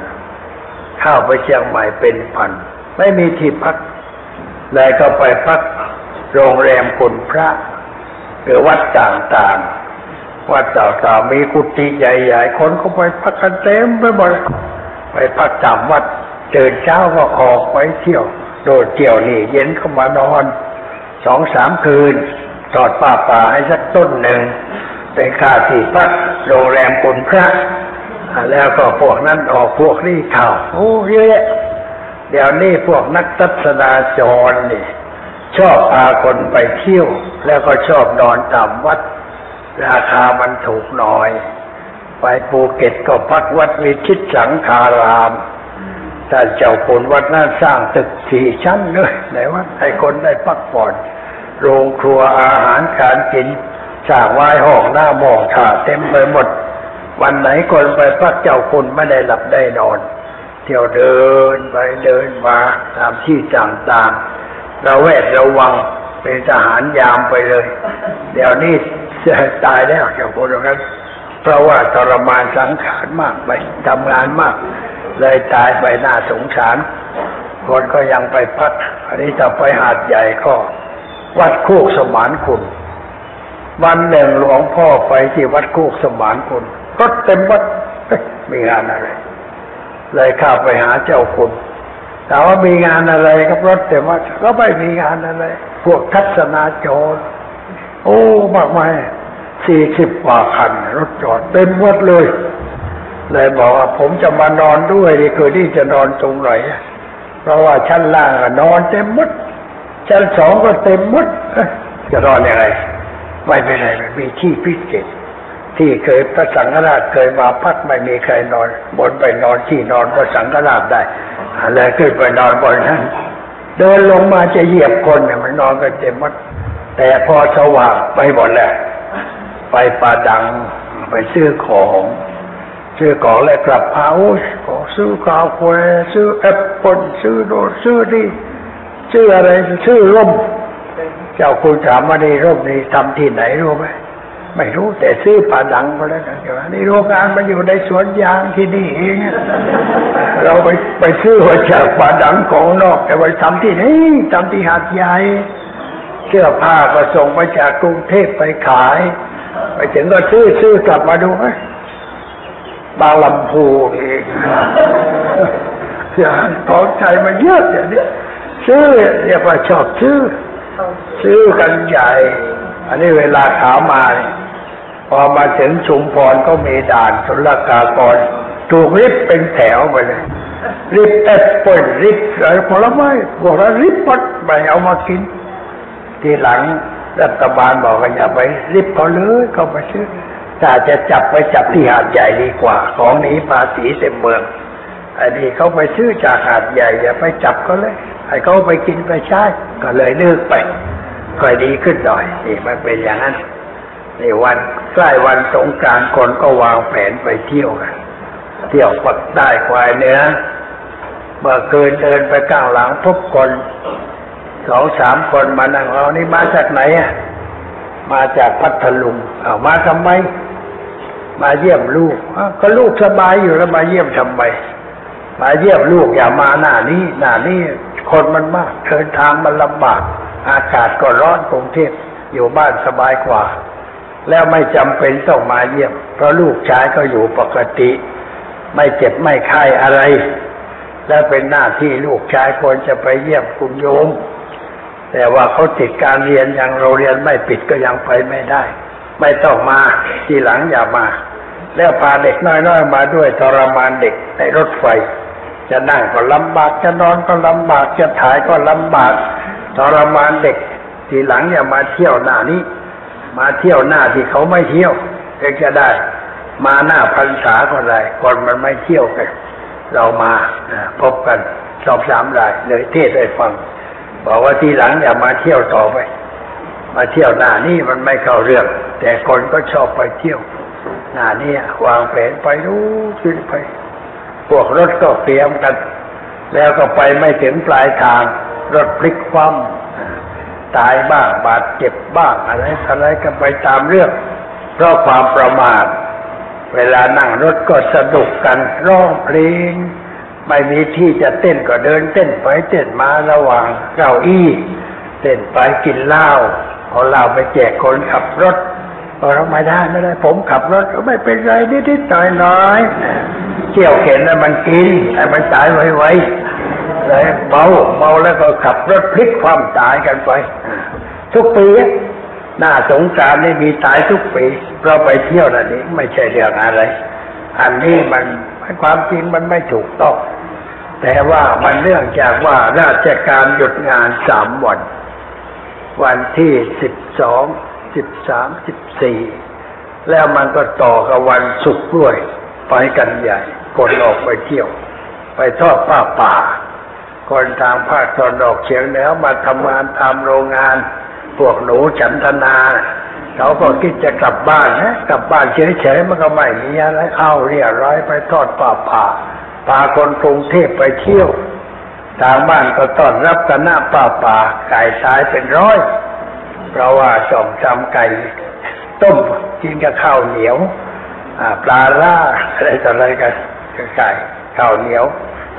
เข้าไปเชียงใหม่เป็นพัน ไม่มีที่พักเลยก็ไปพักโรงแรมคุณพระหรือวัดต่างๆ วัดต่างๆมีกุฏิใหญ่ๆ คนก็ไปพักกันเต็มไปหมดไปพักตามวัดเดินเช้าก็ออกไปเที่ยว โดดเที่ยวนี่เย็นก็มานอนสองสามคืนทอดป่าป่าให้สักต้นหนึ่ง เป็นค่าที่พักโรงแรมคุณพระแล้วก็พวกนั้นออกพวกนี้เข้าโอ้เยอะเดี๋ยวนี้พวกนักทัศนาจรนี่ ชอบพาคนไปเที่ยว แล้วก็ชอบนอนตามวัด ราคามันถูกหน่อย ไปภูเก็ตก็พักวัดวิชิตสังคารามท่านเจ้าคุณวัดนั้นสร้างตึกสี่ชั้นเลยในวัดให้คนได้พักผ่อน โรงครัวอาหารการกิน สางไว้ห้องหน้าหมองถ่าเต็มไปหมด วันไหนคนไปพักเจ้าคุณไม่ได้หลับได้นอน เที่ยวเดินไปเดินมาตามที่ต่างๆระแวดระวังเป็นทหารยามไปเลย เดี๋ยวนี้ตายแล้วเจ้าคุณนั้นเพราะว่าทรมานสังขารมากไปทำงานมาก เลยตายไปน่าสงสาร คนก็ยังไปพัก อันนี้ถ้าไปหาดใหญ่ก็ วัดโคกสมานคุณ วันหนึ่งหลวงพ่อไปที่วัดโคกสมานคุณรถเต็มวัดมีงานอะไร เลยข้าไปหาเจ้าคุณถามว่ามีงานอะไรครับรถเต็มวัดก็ไม่มีงานอะไร พวกทัศนาจร โอ้มากมายสี่สิบกว่าคัน รถจอดเต็มวัดเลย เลยบอกว่าผมจะมานอนด้วยดีคือที่จะนอนตรงไหนเพราะว่าชั้นล่างนอนเต็มมดชั้นสองก็เต็มมดจะนอนยังไง ไม่เป็นไรมันมีที่พิเศษที่เคยพระสังฆราชเคยมาพักไม่มีใครนอน บนไปนอนที่นอนพระสังฆราชได้อะไรขึ้นไปนอนบนนั้นเดินลงมาจะเหยียบคนเนี่ยมันนอนกันเต็มหมดแต่พอสว่างไปหมดแล้วไปป่าดังไปซื้อของซื้อของแล้วกลับมาโอ้ขอซื้อกาแฟซื้อแอปเปิลซื้อโน่นซื้อนี่ซื้ออะไรซื้อร่ม เจ้าคุณถามว่านี่ร่มนี่ทำที่ไหนรู้ไหมไม่รู้แต่ซื้อป่าดังมาแล้วกันเดี๋ยวนี่โรงงานมันอยู่ในสวนยางที่นี่เองเราไปไปซื้อมาจากป่าดังของนอก แต่ไปทำที่นี่ทำที่หาดใหญ่เสื้อผ้าก็ส่งไปจากกรุงเทพไปขาย ไปถึงก็ซื้อซื้อกลับมาดูไหมบางลำพูเองอย่างของใจมันเยอะอย่างนี้ซื้อเรียกว่าชอบซื้อ ซื้อกันใหญ่ อันนี้เวลาขามาพอมาถึงชุมพรก็มีด่านสุลกากร ถูกริบเป็นแถวไปเลยริบแอปเปิลริบอะไรผลไม้พวกเราริบหมดไปเอามากิน ทีหลังรัฐบาลบอกว่าอย่าไปริบเขาเลยเขาไปซื้อถ้าจะจับไปจับที่หาดใหญ่ดีกว่า ของหนีภาษีเต็มเมืองอันนี้เขาไปซื้อจากหาดใหญ่อย่าไปจับเขาเลย ให้เขาไปกินไปใช้ก็เลยเลิกไป ค่อยดีขึ้นหน่อยนี่มันเป็นอย่างนั้นนี่วันใกล้วันสงกานต์คนก็วางแผนไปเที่ยวกันเที่ยวปักใต้ควายเหนือเมื่อคืนเดินไปก้างหลังพบคนสองสามคนมานั่งเรานี่มาจากไหนอะมาจากพัทลุงเอามาทำไม มาเยี่ยมลูกก็ลูกสบายอยู่แล้วมาเยี่ยมทำไมมาเยี่ยมลูกอย่ามาหน้านี้หน้านี้คนมันมากเดินทางมันลำบาก อากาศก็ร้อนกรุงเทพอยู่บ้านสบายกว่า แล้วไม่จำเป็นต้องมาเยี่ยม เพราะลูกชายก็อยู่ปกติ ไม่เจ็บไม่ไข้อะไร แล้วเป็นหน้าที่ลูกชายควรจะไปเยี่ยมคุณโยม แต่ว่าเขาติดการเรียนอยังเราเรียนไม่ปิดก็ยังไปไม่ได้ ไม่ต้องมาทีหลังอย่ามา แล้วพาเด็กน้อยๆมาด้วยทรมานเด็กในรถไฟ จะนั่งก็ลำบากจะนอนก็ลำบากจะถ่ายก็ลำบาก ทรมานเด็ก ทีหลังอย่ามาเที่ยวหน้านี้ มาเที่ยวหน้าที่เขาไม่เที่ยวเองจะได้ มาหน้าพรรษาก็ได้คนมันไม่เที่ยวกันเรามาพบกันสอบสามรายเลยเทศให้ฟัง บอกว่าทีหลังอย่ามาเที่ยวต่อไป มาเที่ยวหน้านี่มันไม่เข้าเรื่อง แต่คนก็ชอบไปเที่ยว หน้านี่วางแผนไปรู้ขึ้นไปพวกรถก็เตรียมกัน แล้วก็ไปไม่ถึงปลายทาง รถพลิกคว่ำตายบ้างบาดเจ็บบ้างอะไรอะไรกันไปตามเรื่อง เพราะความประมาทเวลานั่งรถก็สนุกกันร้องเพลงไม่มีที่จะเต้นก็เดินเต้นไปเต้นมาระหว่างเก้าอี้ เต้นไปกินเหล้าเอาเหล้าไปแจกคนขับรถบอกเราไม่ได้ไม่ได้ ผมขับรถก็ไม่เป็นไรนิดๆหน่อยๆเที่ยวเข็นแล้วมันกินแต่มันตายไวๆ เลยเมาเมาแล้วก็ขับรถพลิกความตายกันไป ทุกปีหน้าสงการนี่มีตายทุกปีเราไปเที่ยวนั่นเองไม่ใช่เรื่องอะไร อันนี้มันความจริงมันไม่ถูกต้อง แต่ว่ามันเนื่องจากว่าราชการหยุดงานสามวัน วันที่สิบสองสิบสามสิบสี่แล้วมันก็ต่อกับวันศุกร์ด้วย ไปกันใหญ่คนออกไปเที่ยว ไปทอดผ้าป่า คนทางภาคตะวันออกเฉียงเหนือมาทำงานตามโรงงาน พวกหนูฉันทนาเขาก็คิดจะกลับบ้านนะกลับบ้านเฉยๆมันก็ไม่มีอะไรเอาเรียร้อยไปทอดป่าป่าพาคนกรุงเทพไปเที่ยว ทางบ้านก็ต้อนรับกันหน้าป่าป่าไก่ตายเป็นร้อย เพราะว่าสองจำไก่ต้มกินกับข้าวเหนียวปลาล่าอะไรต่ออะไรกันกับไก่ข้าวเหนียว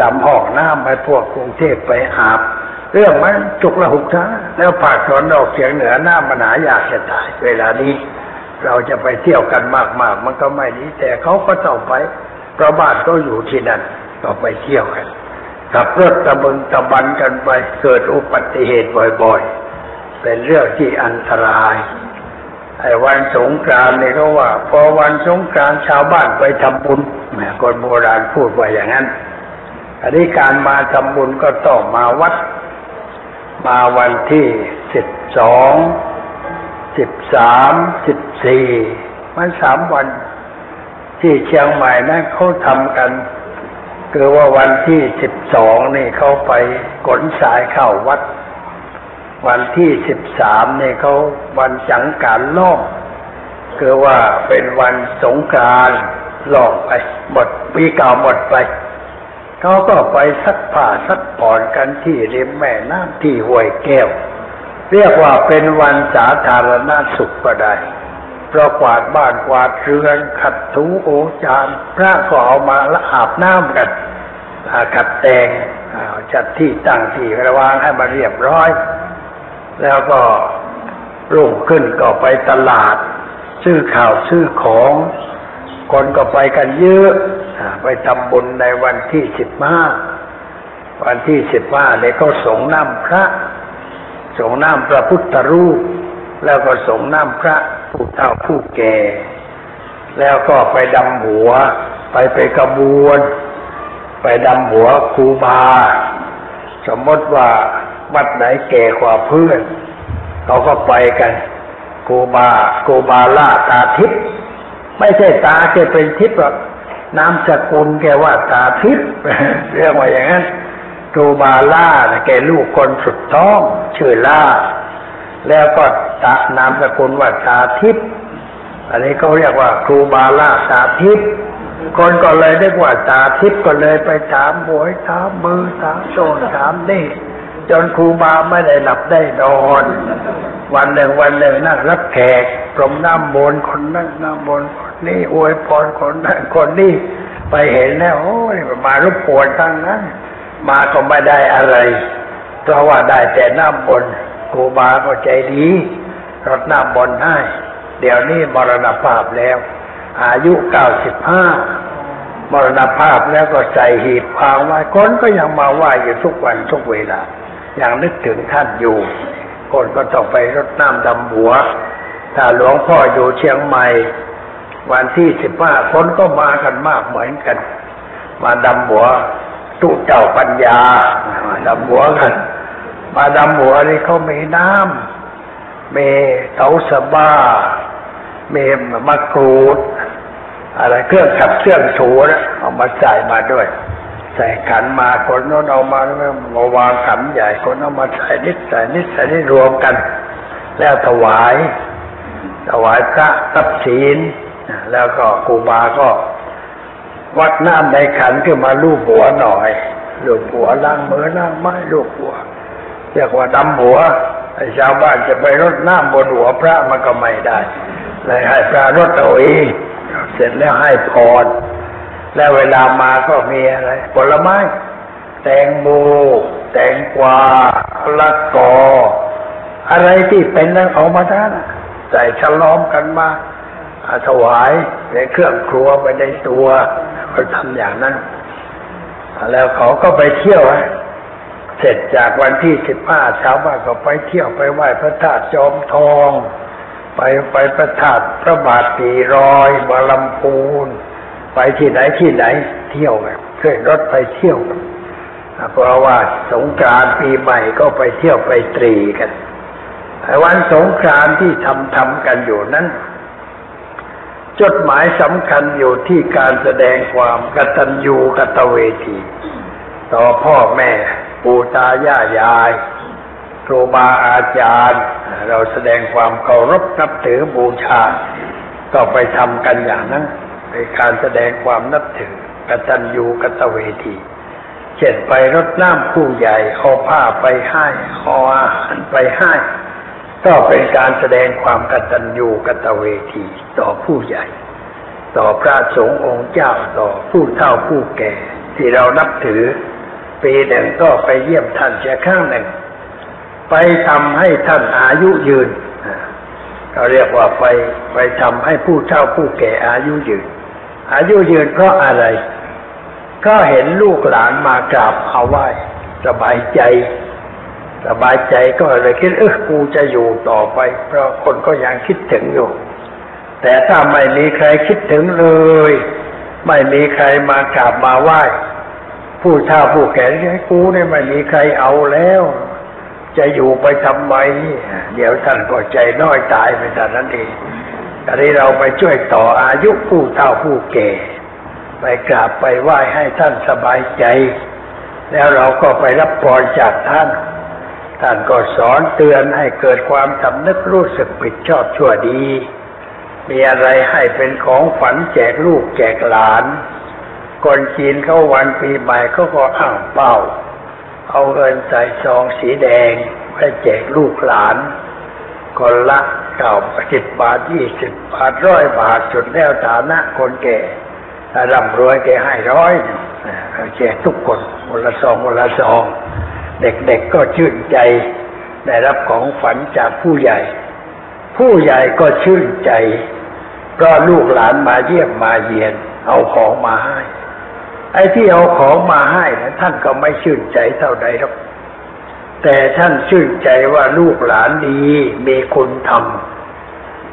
จำห้องน้ำไปพวกกรุงเทพไปอาบ เรื่องมันจุกละหุกช้าแล้วภาคตะวันออกเฉียงเหนือหน้ามันหาอยากจะตายเวลานี้ เราจะไปเที่ยวกันมากๆ มันก็ไม่ดีแต่เขาก็ต้องไปเพราะบ้านก็อยู่ที่นั่นก็ไปเที่ยวกันขับรถตะบึงตะบันกันไปเกิดอุบัติเหตุบ่อยๆ เป็นเรื่องที่อันตรายไอ้วันสงกรานต์เนี่ยเขาว่า พอวันสงกรานต์ชาวบ้านไปทำบุญแหมคนโบราณพูดว่าอย่างนั้น อันนี้การมาทำบุญก็ต้องมาวัด มาวันที่สิบสองสิบสามสิบสี่มันสามวัน ที่เชียงใหม่นะเขาทำกัน คือว่าวันที่สิบสองนี่เขาไปขนสายเข้าวัด วันที่สิบสามนี่เขาวันจังการล่องคือว่าเป็นวันสงกานต์ล่องไปหมดปีเก่าหมดไป เขาก็ไปซักผ้าซักผ่อนกันที่ริมแม่น้ำที่ห้วยแก้ว เรียกว่าเป็นวันสาธารณสุขก็ได้เพราะกวาดบ้านกวาดเรือนขัดถูโอจานพระก็เอามาละอาบน้ำกันอ่าขัดแต่งจัดที่ตั้งที่ระวางให้มันเรียบร้อย แล้วก็รุ่งขึ้นก็ไปตลาด ซื้อข่าวซื้อของ คนก็ไปกันเยอะ ไปทำบุญในวันที่สิบห้าวันที่สิบห้าเนี่ยเขาสงน้ำพระ ส่งน้ำพระพุทธรูป แล้วก็ส่งน้ำพระผู้เฒ่าผู้แก่ แล้วก็ไปดำหัว ไปไปกระบวน ไปดำหัวครูบา สมมติว่าวัดไหนแก่กว่าเพื่อนเขาก็ไปกันครูบาครูบาล่าตาทิพย์ไม่ใช่ตาแกเป็นทิพย์หรอก นามสกุลแกว่าตาทิพย์เรียกว่าอย่างนั้นครูบาล่าแกลูกคนสุดท้อง ชื่อล่า แล้วก็ตานามสกุลว่าตาทิพย์อันนี้เขาเรียกว่าครูบาล่าตาทิพย์คนก็เลยเรียกว่าตาทิพย์ก็เลยไปถามบวยถามมือถามโซนถามนี่จนครูบาไม่ได้หลับได้นอน วันหนึ่งวันหนึ่งนั่งรับแขกพรมน้ำมนต์คนนั่งน้ำมนต์ค นนี้อวยพรคนนั้นคนนี้ไปเห็นแล้วโอ้ยมารบกวนทั้งนั้น มาก็ไม่ได้อะไร เพราะว่าได้แต่น้ำมนต์ครูบาก็ใจดีรดน้ำมนให้ เดี๋ยวนี้มรณภาพแล้ว อายุเก้าสิบห้ามรณภาพแล้วก็ใส่หีบพางไว้คนก็ยังมาไหว้อยู่ทุกวันทุกเวลายังนึกถึงท่านอยู่ คนก็ต้องไปรดน้ำดำหัว ถ้าหลวงพ่ออยู่เชียงใหม่ วันที่สิบห้าคนก็มากันมากเหมือนกัน มาดำหัวตู้เจ้าปัญญามาดำหัวกัน มาดำหัวนี่เขามีน้ำมีเตาสบ้ามีมะกรูด อะไรเครื่องขับเครื่องถูนะเอามาใส่มาด้วย ใส่ขันมาคนโน้นเอามาแล้วมาวางขันใหญ่คนเอามาใส่นิดใส่นิดใส่นิดรวมกัน แล้วถวาย ถวายพระทับศีล แล้วก็ครูบาก็ วัดน้ำในขันขึ้นมาลูบหัวหน่อยลูบหัวล้างมือล้างไม้ลูบหัวเรียกว่าดำหัวไอ้ชาวบ้านจะไปรดน้ำบนหัวพระมันก็ไม่ได้เลยให้พระรดเอาเองเสร็จแล้วให้พรแล้วเวลามาก็มีอะไรผลไม้ แตงโมแตงกวาละกอ อะไรที่เป็นนั้นเอามาทานใส่ฉลอมกันมา ถวายในเครื่องครัวไปในตัวเขาทำอย่างนั้น แล้วเขาก็ไปเที่ยวเสร็จจากวันที่สิบห้าชาวบ้านก็ไปเที่ยวไปไหว้พระธาตุจอมทอง ไปไปพระธาตุพระบาทปีรอยบาลำพูน ไปที่ไหนที่ไหน เที่ยวกันขึ้นรถไปเที่ยวเพราะว่าสงกรานต์ปีใหม่ก็ไปเที่ยวไปตรีกันไอ้วันสงกรานต์ที่ทำทำกันอยู่นั้น จดหมายสำคัญอยู่ที่การแสดงความกตัญญูกตเวที ต่อพ่อแม่ ปู่ตายายยายครูบาอาจารย์ เราแสดงความเคารพนับถือบูชา ก็ไปทำกันอย่างนั้นเป็นการแสดงความนับถือกตัญญูกตเวทีเช่นไปรดน้ำผู้ใหญ่เอาผ้าไปให้เอาอาหารไปให้ ก็เป็นการแสดงความกตัญญูกตเวที ต่อผู้ใหญ่ ต่อพระสงฆ์องค์เจ้าต่อผู้เฒ่าผู้แก่ ที่เรานับถือ ปีหนึ่งก็ไปเยี่ยมท่านเสียครั้งหนึ่ง ไปทำให้ท่านอายุยืนเราเรียกว่าไปไปทำให้ผู้เฒ่าผู้แก่อายุยืน อายุยืนเพราะอะไร ก็เห็นลูกหลานมากราบเอาไหว้สบายใจ สบายใจก็เลยคิดเออกูจะอยู่ต่อไป เพราะคนก็ยังคิดถึงอยู่ แต่ถ้าไม่มีใครคิดถึงเลย ไม่มีใครมากราบมาไหว้ผู้เฒ่าผู้แก่ให้กูเนี่ยไม่มีใครเอาแล้ว จะอยู่ไปทำไมเดี๋ยวท่านก็ใจน้อยตายไปแต่นั้นเองตอนนี้เราไปช่วยต่ออายุผู้เฒ่าผู้แก่ ไปกราบไปไหว้ให้ท่านสบายใจ แล้วเราก็ไปรับพรจากท่าน ท่านก็สอนเตือนให้เกิดความสำนึกรู้สึกผิดชอบชั่วดี มีอะไรให้เป็นของฝันแจกลูกแจกหลานคนจีนเขาวันปีใหม่เขาก็อ้างเป้า เอาเงินใส่ซองสีแดงไว้แจกลูกหลานคนละเก้าสิบบาทยี่สิบบาทร้อยบาทสุดแล้วฐานะคนแก่ถ้าร่ำรวยแกให้ร้อยแจกทุกคนคนละซองคนละซอง เด็กๆก็ชื่นใจ ได้รับของฝันจากผู้ใหญ่ ผู้ใหญ่ก็ชื่นใจก็ลูกหลานมาเยี่ยมมาเยียน เอาของมาให้ ไอ้ที่เอาของมาให้นะท่านก็ไม่ชื่นใจเท่าใดหรอกแต่ท่านชื่นใจว่าลูกหลานดีมีคุณธรรม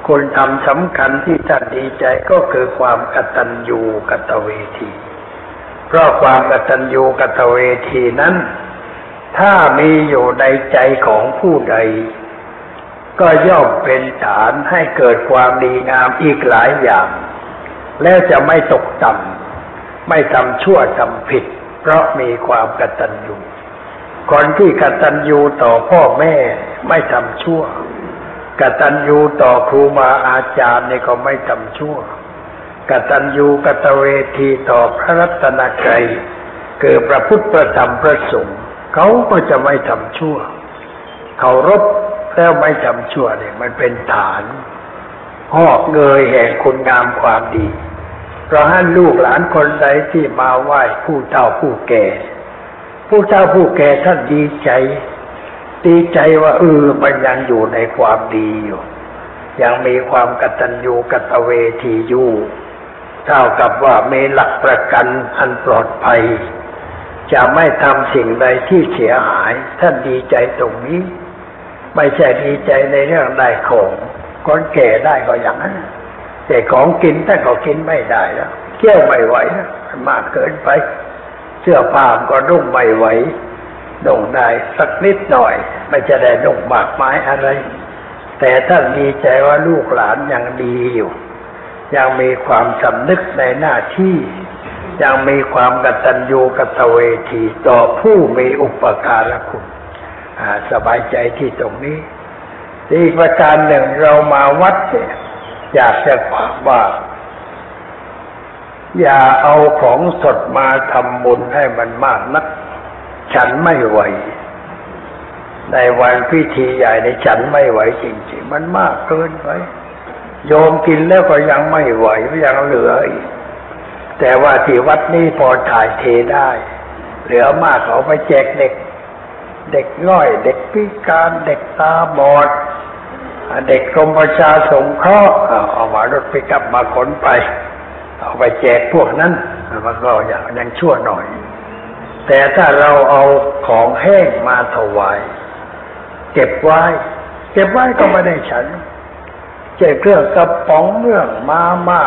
คุณธรรมสำคัญที่ท่านดีใจก็คือความกตัญญูกตเวที เพราะความกตัญญูกตเวทีนั้น ถ้ามีอยู่ในใจของผู้ใด ก็ย่อมเป็นฐานให้เกิดความดีงามอีกหลายอย่าง แล้วจะไม่ตกต่ำไม่ทำชั่วทำผิด เพราะมีความกตัญญูคนที่กตัญญูต่อพ่อแม่ไม่ทำชั่วกตัญญูต่อครูบาอาจารย์นี่ก็ไม่ทำชั่วกตัญญูกตเวทีต่อพระรัตนกรัยคือพระพุทธประธรรมพระสงฆ์ เขาก็จะไม่ทำชั่ว เขารบแล้วไม่ทำชั่วเนี่ย มันเป็นฐานหอกเงยแห่งคุณงามความดีเพราะให้ลูกหลานคนใดที่มาไหว้ผู้เฒ่าผู้แก่ ผู้เฒ่าผู้แก่ท่านดีใจ ดีใจว่าเออมันยังอยู่ในความดีอยู่ ยังมีความกตัญญูกตเวทีอยู่เท่ากับว่ามีหลักประกันอันปลอดภัย จะไม่ทำสิ่งใดที่เสียหาย ท่านดีใจตรงนี้ ไม่ใช่ดีใจในเรื่องได้ของคนแก่ได้ก็อย่างนั้นแต่ของกินท่านก็กินไม่ได้แล้วเที่ยวไม่ไหวแล้วมันมากเกินไป เสื้อผ้าก็นุ่งไม่ไหวนุ่งได้สักนิดหน่อย ไม่จะได้นุ่งมากมายอะไร แต่ท่านดีใจว่าลูกหลานยังดีอยู่ ยังมีความสำนึกในหน้าที่ ยังมีความกตัญญูกตเวทีต่อผู้มีอุปการะคุณสบายใจที่ตรงนี้อีกประการหนึ่งเรามาวัดอยากจะฝากว่า อย่าเอาของสดมาทำบุญให้มันมากนัก ฉันไม่ไหว ในวันพิธีใหญ่ในฉันไม่ไหวจริงๆ มันมากเกินไป โยมกินแล้วก็ยังไม่ไหวยังเหลืออีก แต่ว่าที่วัดนี้พอถ่ายเทได้ เหลือมากเอาไปแจกเด็ก เด็กง่อย เด็กพิการเด็กตาบอด เด็กกรมประชาสงเคราะห์เอาเอามารถไปกลับมาขนไป เอาไปแจกพวกนั้นมันก็อยังยังชั่วหน่อย แต่ถ้าเราเอาของแห้งมาถวาย เก็บไว้ เก็บไว้ก็ไม่ได้ฉันเจ็เครื่องกระป๋องเรื่องมาม่า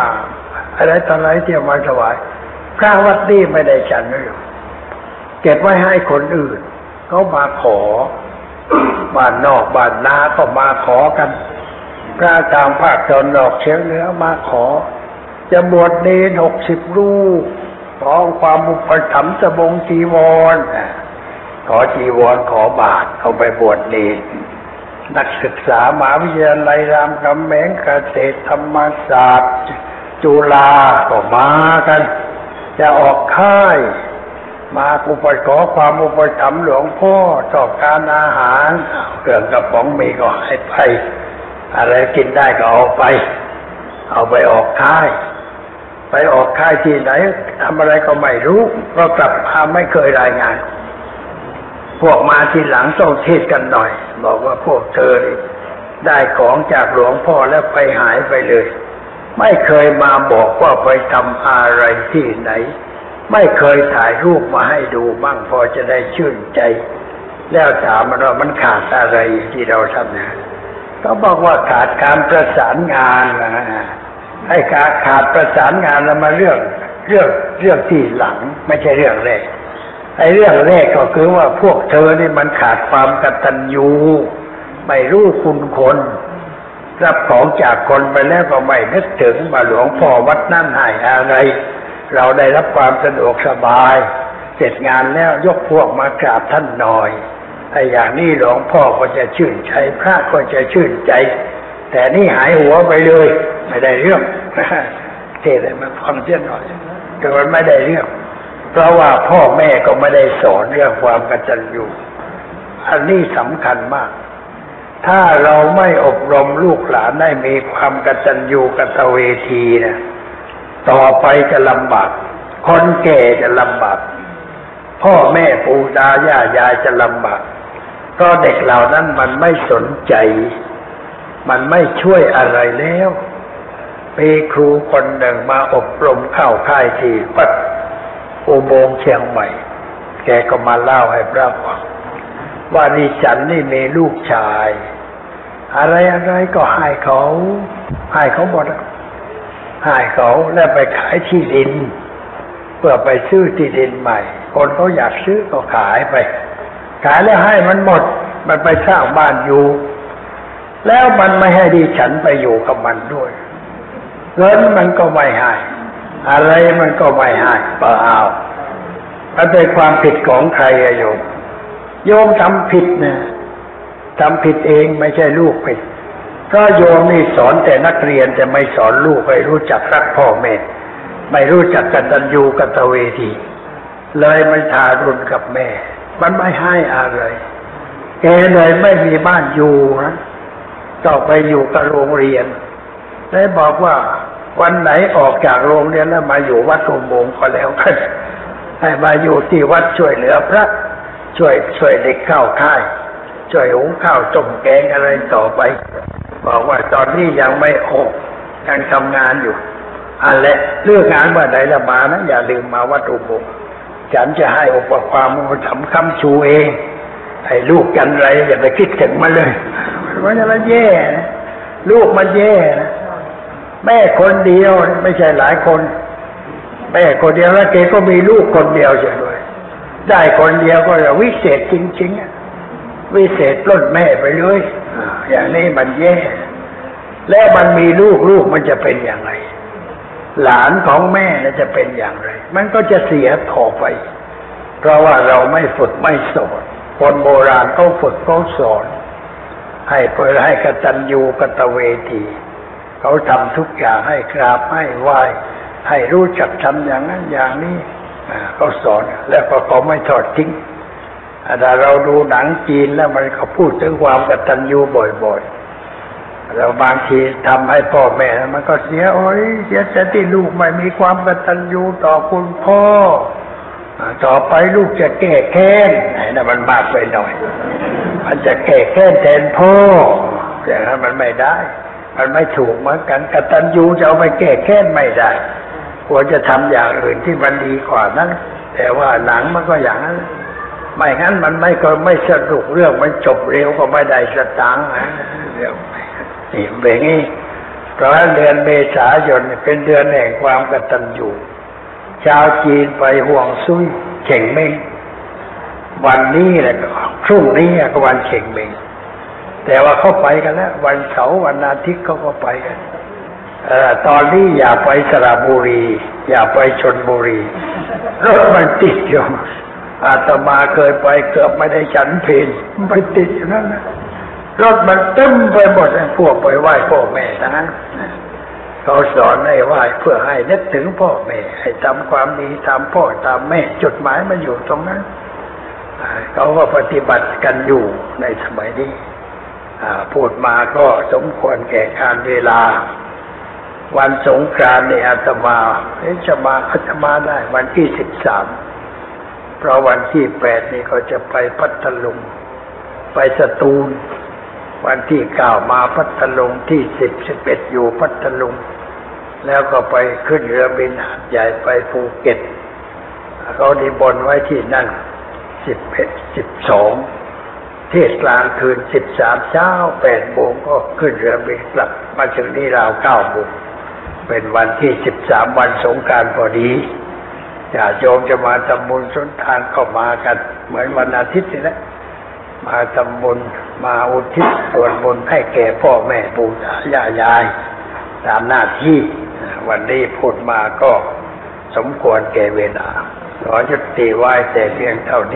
อะไรตออะไรที่เอามาถวาย พระวัดนี้ไม่ได้ฉันเลยเก็บไว้ให้คนอื่นเขามาขอบ้านนอกบ้านนาก็มาขอกัน พระทางภาคตะวันออกเฉียงเหนือมาขอ จะบวชเนหกสิบรูปขอความอุปถัมภ์สบงจีวรอะขอจีวรขอบาทเอาไปบวชเนนักศึกษามหาวิทยาลัยรามคำแหงเกษตรธรรมศาสตร์ จุฬาก็มากัน จะออกค่าย มาอุปขอความอุปถัมภ์หลวงพ่อต่อการอาหารเครื่องกระป๋องมีก็ให้ไป อะไรกินได้ก็เอาไป เอาไปออกค่าย ไปออกค่ายที่ไหนทำอะไรก็ไม่รู้เพราะกลับมาไม่เคยรายงาน พวกมาทีหลังต้องเทศกันหน่อย บอกว่าพวกเธอได้ของจากหลวงพ่อแล้วไปหายไปเลย ไม่เคยมาบอกว่าไปทำอะไรที่ไหน ไม่เคยถ่ายรูปมาให้ดูบ้างพอจะได้ชื่นใจ แล้วถามมันว่ามันขาดอะไรที่เราทำนะก็บอกว่าขาดการประสานงานนะให้ขาดขาดประสานงานแล้วมาเรื่องเรื่องเรื่องที่หลังไม่ใช่เรื่องแรกไอ้เรื่องแรกก็คือว่าพวกเธอนี่มันขาดความกตัญญูไม่รู้คุณคน รับของจากคนไปแล้วก็ไม่นึกถึงมาหลวงพ่อวัดนั่นให้อะไร เราได้รับความสะดวกสบาย เสร็จงานแล้วยกพวกมากราบท่านหน่อยไอ้อย่างนี้หลวงพ่อก็จะชื่นใจ พระก็จะชื่นใจ แต่นี่หายหัวไปเลย ไม่ได้เรื่องเทศน์มาฟังเสียหน่อยแต่มันไม่ได้เรื่อง เพราะว่าพ่อแม่ก็ไม่ได้สอนเรื่องความกตัญญูอันนี้สำคัญมาก ถ้าเราไม่อบรมลูกหลานได้มีความกตัญญูกตเวทีนะต่อไปจะลำบาก คนแก่จะลำบาก พ่อแม่ปู่ตาย่ายายจะลำบากเพราะเด็กเหล่านั้นมันไม่สนใจ มันไม่ช่วยอะไรแล้วมีครูคนหนึ่งมาอบรมเข้าค่ายที่วัดอุโมงเชียงใหม่ แกก็มาเล่าให้พระฟัง ว่าดิฉันนี่มีลูกชาย อะไรอะไรก็ให้เขาให้เขาหมดให้เขาแล้วไปขายที่ดิน เพื่อไปซื้อที่ดินใหม่ คนเขาอยากซื้อก็ขายไป ขายแล้วให้มันหมด มันไปสร้างบ้านอยู่ แล้วมันไม่ให้ดิฉันไปอยู่กับมันด้วยเงินมันก็ไม่ให้อะไรมันก็ไม่ให้เปล่ามันเป็นความผิดของใครอะโยม โยมทำผิดนะทำผิดเองไม่ใช่ลูกผิดเพราะโยมนี่สอนแต่นักเรียนแต่ไม่สอนลูกให้รู้จักรักพ่อแม่ไม่รู้จักกตัญญูกตเวที เลยไม่ทารุณกับแม่ มันไม่ให้อะไรแกเลยไม่มีบ้านอยู่นะต้องไปอยู่กับโรงเรียนได้บอกว่าวันไหนออกจากโรงเรียนแล้วมาอยู่วัดอุโมงค์ก็แล้วกันให้มาอยู่ที่วัดช่วยเหลือพระ ช่วยช่วยเด็กเข้าค่าย ช่วยหุงข้าวต้มแกงอะไรต่อไป บอกว่าตอนนี้ยังไม่ออกยังทำงานอยู่อันและเลือกงานว่าไหนละมานะ อย่าลืมมาวัดอุโมงค์ฉันจะให้อุปความอุปถัมภ์คำชูเองให้ลูกกันไรอย่าไปคิดถึงมันเลยมันจะมาแย่นะลูกมันแย่นะแม่คนเดียว ไม่ใช่หลายคน แม่คนเดียวแล้วแกก็มีลูกคนเดียวใช่ไหม ได้คนเดียวก็วิเศษจริงๆอะวิเศษปล้นแม่ไปเลยอย่างนี้มันแย่ แล้วมันมีลูกลูกมันจะเป็นอย่างไร หลานของแม่น่ะจะเป็นอย่างไร มันก็จะเสียต่อไป เพราะว่าเราไม่ฝึกไม่สอนคนโบราณเขาฝึกเขาสอน ให้เพื่อให้กตัญญูกตเวทีเขาทำทุกอย่างให้กราบให้ไหว้ให้รู้จักทำอย่างนั้นอย่างนี้ เขาสอนแล้วก็เขาไม่ทอดทิ้งอ่าแต่เราดูหนังจีนแล้วมันเขาพูดถึงความกตัญญูบ่อยๆเราบางทีทำให้พ่อแม่มันก็เสียโอ้ยเสียใจที่ลูกไม่มีความกตัญญูต่อคุณพ่อ ต่อไปลูกจะแก้แค้นไอ้นั่นมันมากไปหน่อย มันจะแก้แค้นแทนพ่ออย่างนั้นมันไม่ได้ มันไม่ถูกเหมือนกันกตัญญูจะเอาไปแก้แค้นไม่ได้ ควรจะทำอย่างอื่นที่มันดีกว่านั้น แต่ว่าหนังมันก็อย่างนั้น ไม่งั้นมันไม่ก็ไม่สนุกเรื่องมันจบเร็วก็ไม่ได้สตังค์นะเดี๋ยวนี่เป็นอย่างนี้เพราะเดือนเมษายนเป็นเดือนแห่งความกตัญญูชาวจีนไปห่วงซุยเข่งเม้งวันนี้แหละก็พรุ่งนี้ก็วันเข่งเม้งแต่ว่าเขาไปกันแล้ววันเสาร์วันอาทิตย์เขาก็ไปกัน ตอนนี้อย่าไปสระบุรี อย่าไปชนบุรีรถมันติดอยู่อาตมาเคยไปเกือบไม่ได้ฉันเพลนไปติดอยู่นั่นนะรถมันเต็มไปหมดพวกไปไหว้พ่อแม่ทั้งนั้นเขาสอนให้ไหว้เพื่อให้นึกถึงพ่อแม่ ให้ทำความดีตามพ่อตามแม่จุดหมายมันอยู่ตรงนั้นเขาก็ปฏิบัติกันอยู่ในสมัยนี้พูดมาก็สมควรแก่การเวลา วันสงกรานต์เนี่ยอาตมาเอ๊ะจะมาอาตมาได้ วันที่สิบสามเพราะวันที่แปดนี่ก็จะไปพัทลุง ไปสตูล วันที่เก้ามาพัทลุงที่สิบสิบเอ็ดอยู่พัทลุง แล้วก็ไปขึ้นเรือบินหาดใหญ่ไปภูเก็ตเขาดีบนไว้ที่นั่นสิบเอ็ดสิบสองเทศกลางคืนสิบสามเช้าแปดโมงก็ขึ้นเรือบินกลับ มาถึงนี่ราวเก้าโมง เป็นวันที่สิบสามวันสงการพอดีญาติโยมจะมาทำบุญสุนทานก็มากัน เหมือนวันอาทิตย์นี่แหละมาทำบุญมาอุทิศส่วนบุญให้แก่พ่อแม่ปู่ตายายาย ตามหน้าที่ วันนี้พูดมาก็สมควรแก่เวลาขอยุดติไว้แต่เพียงเท่านี้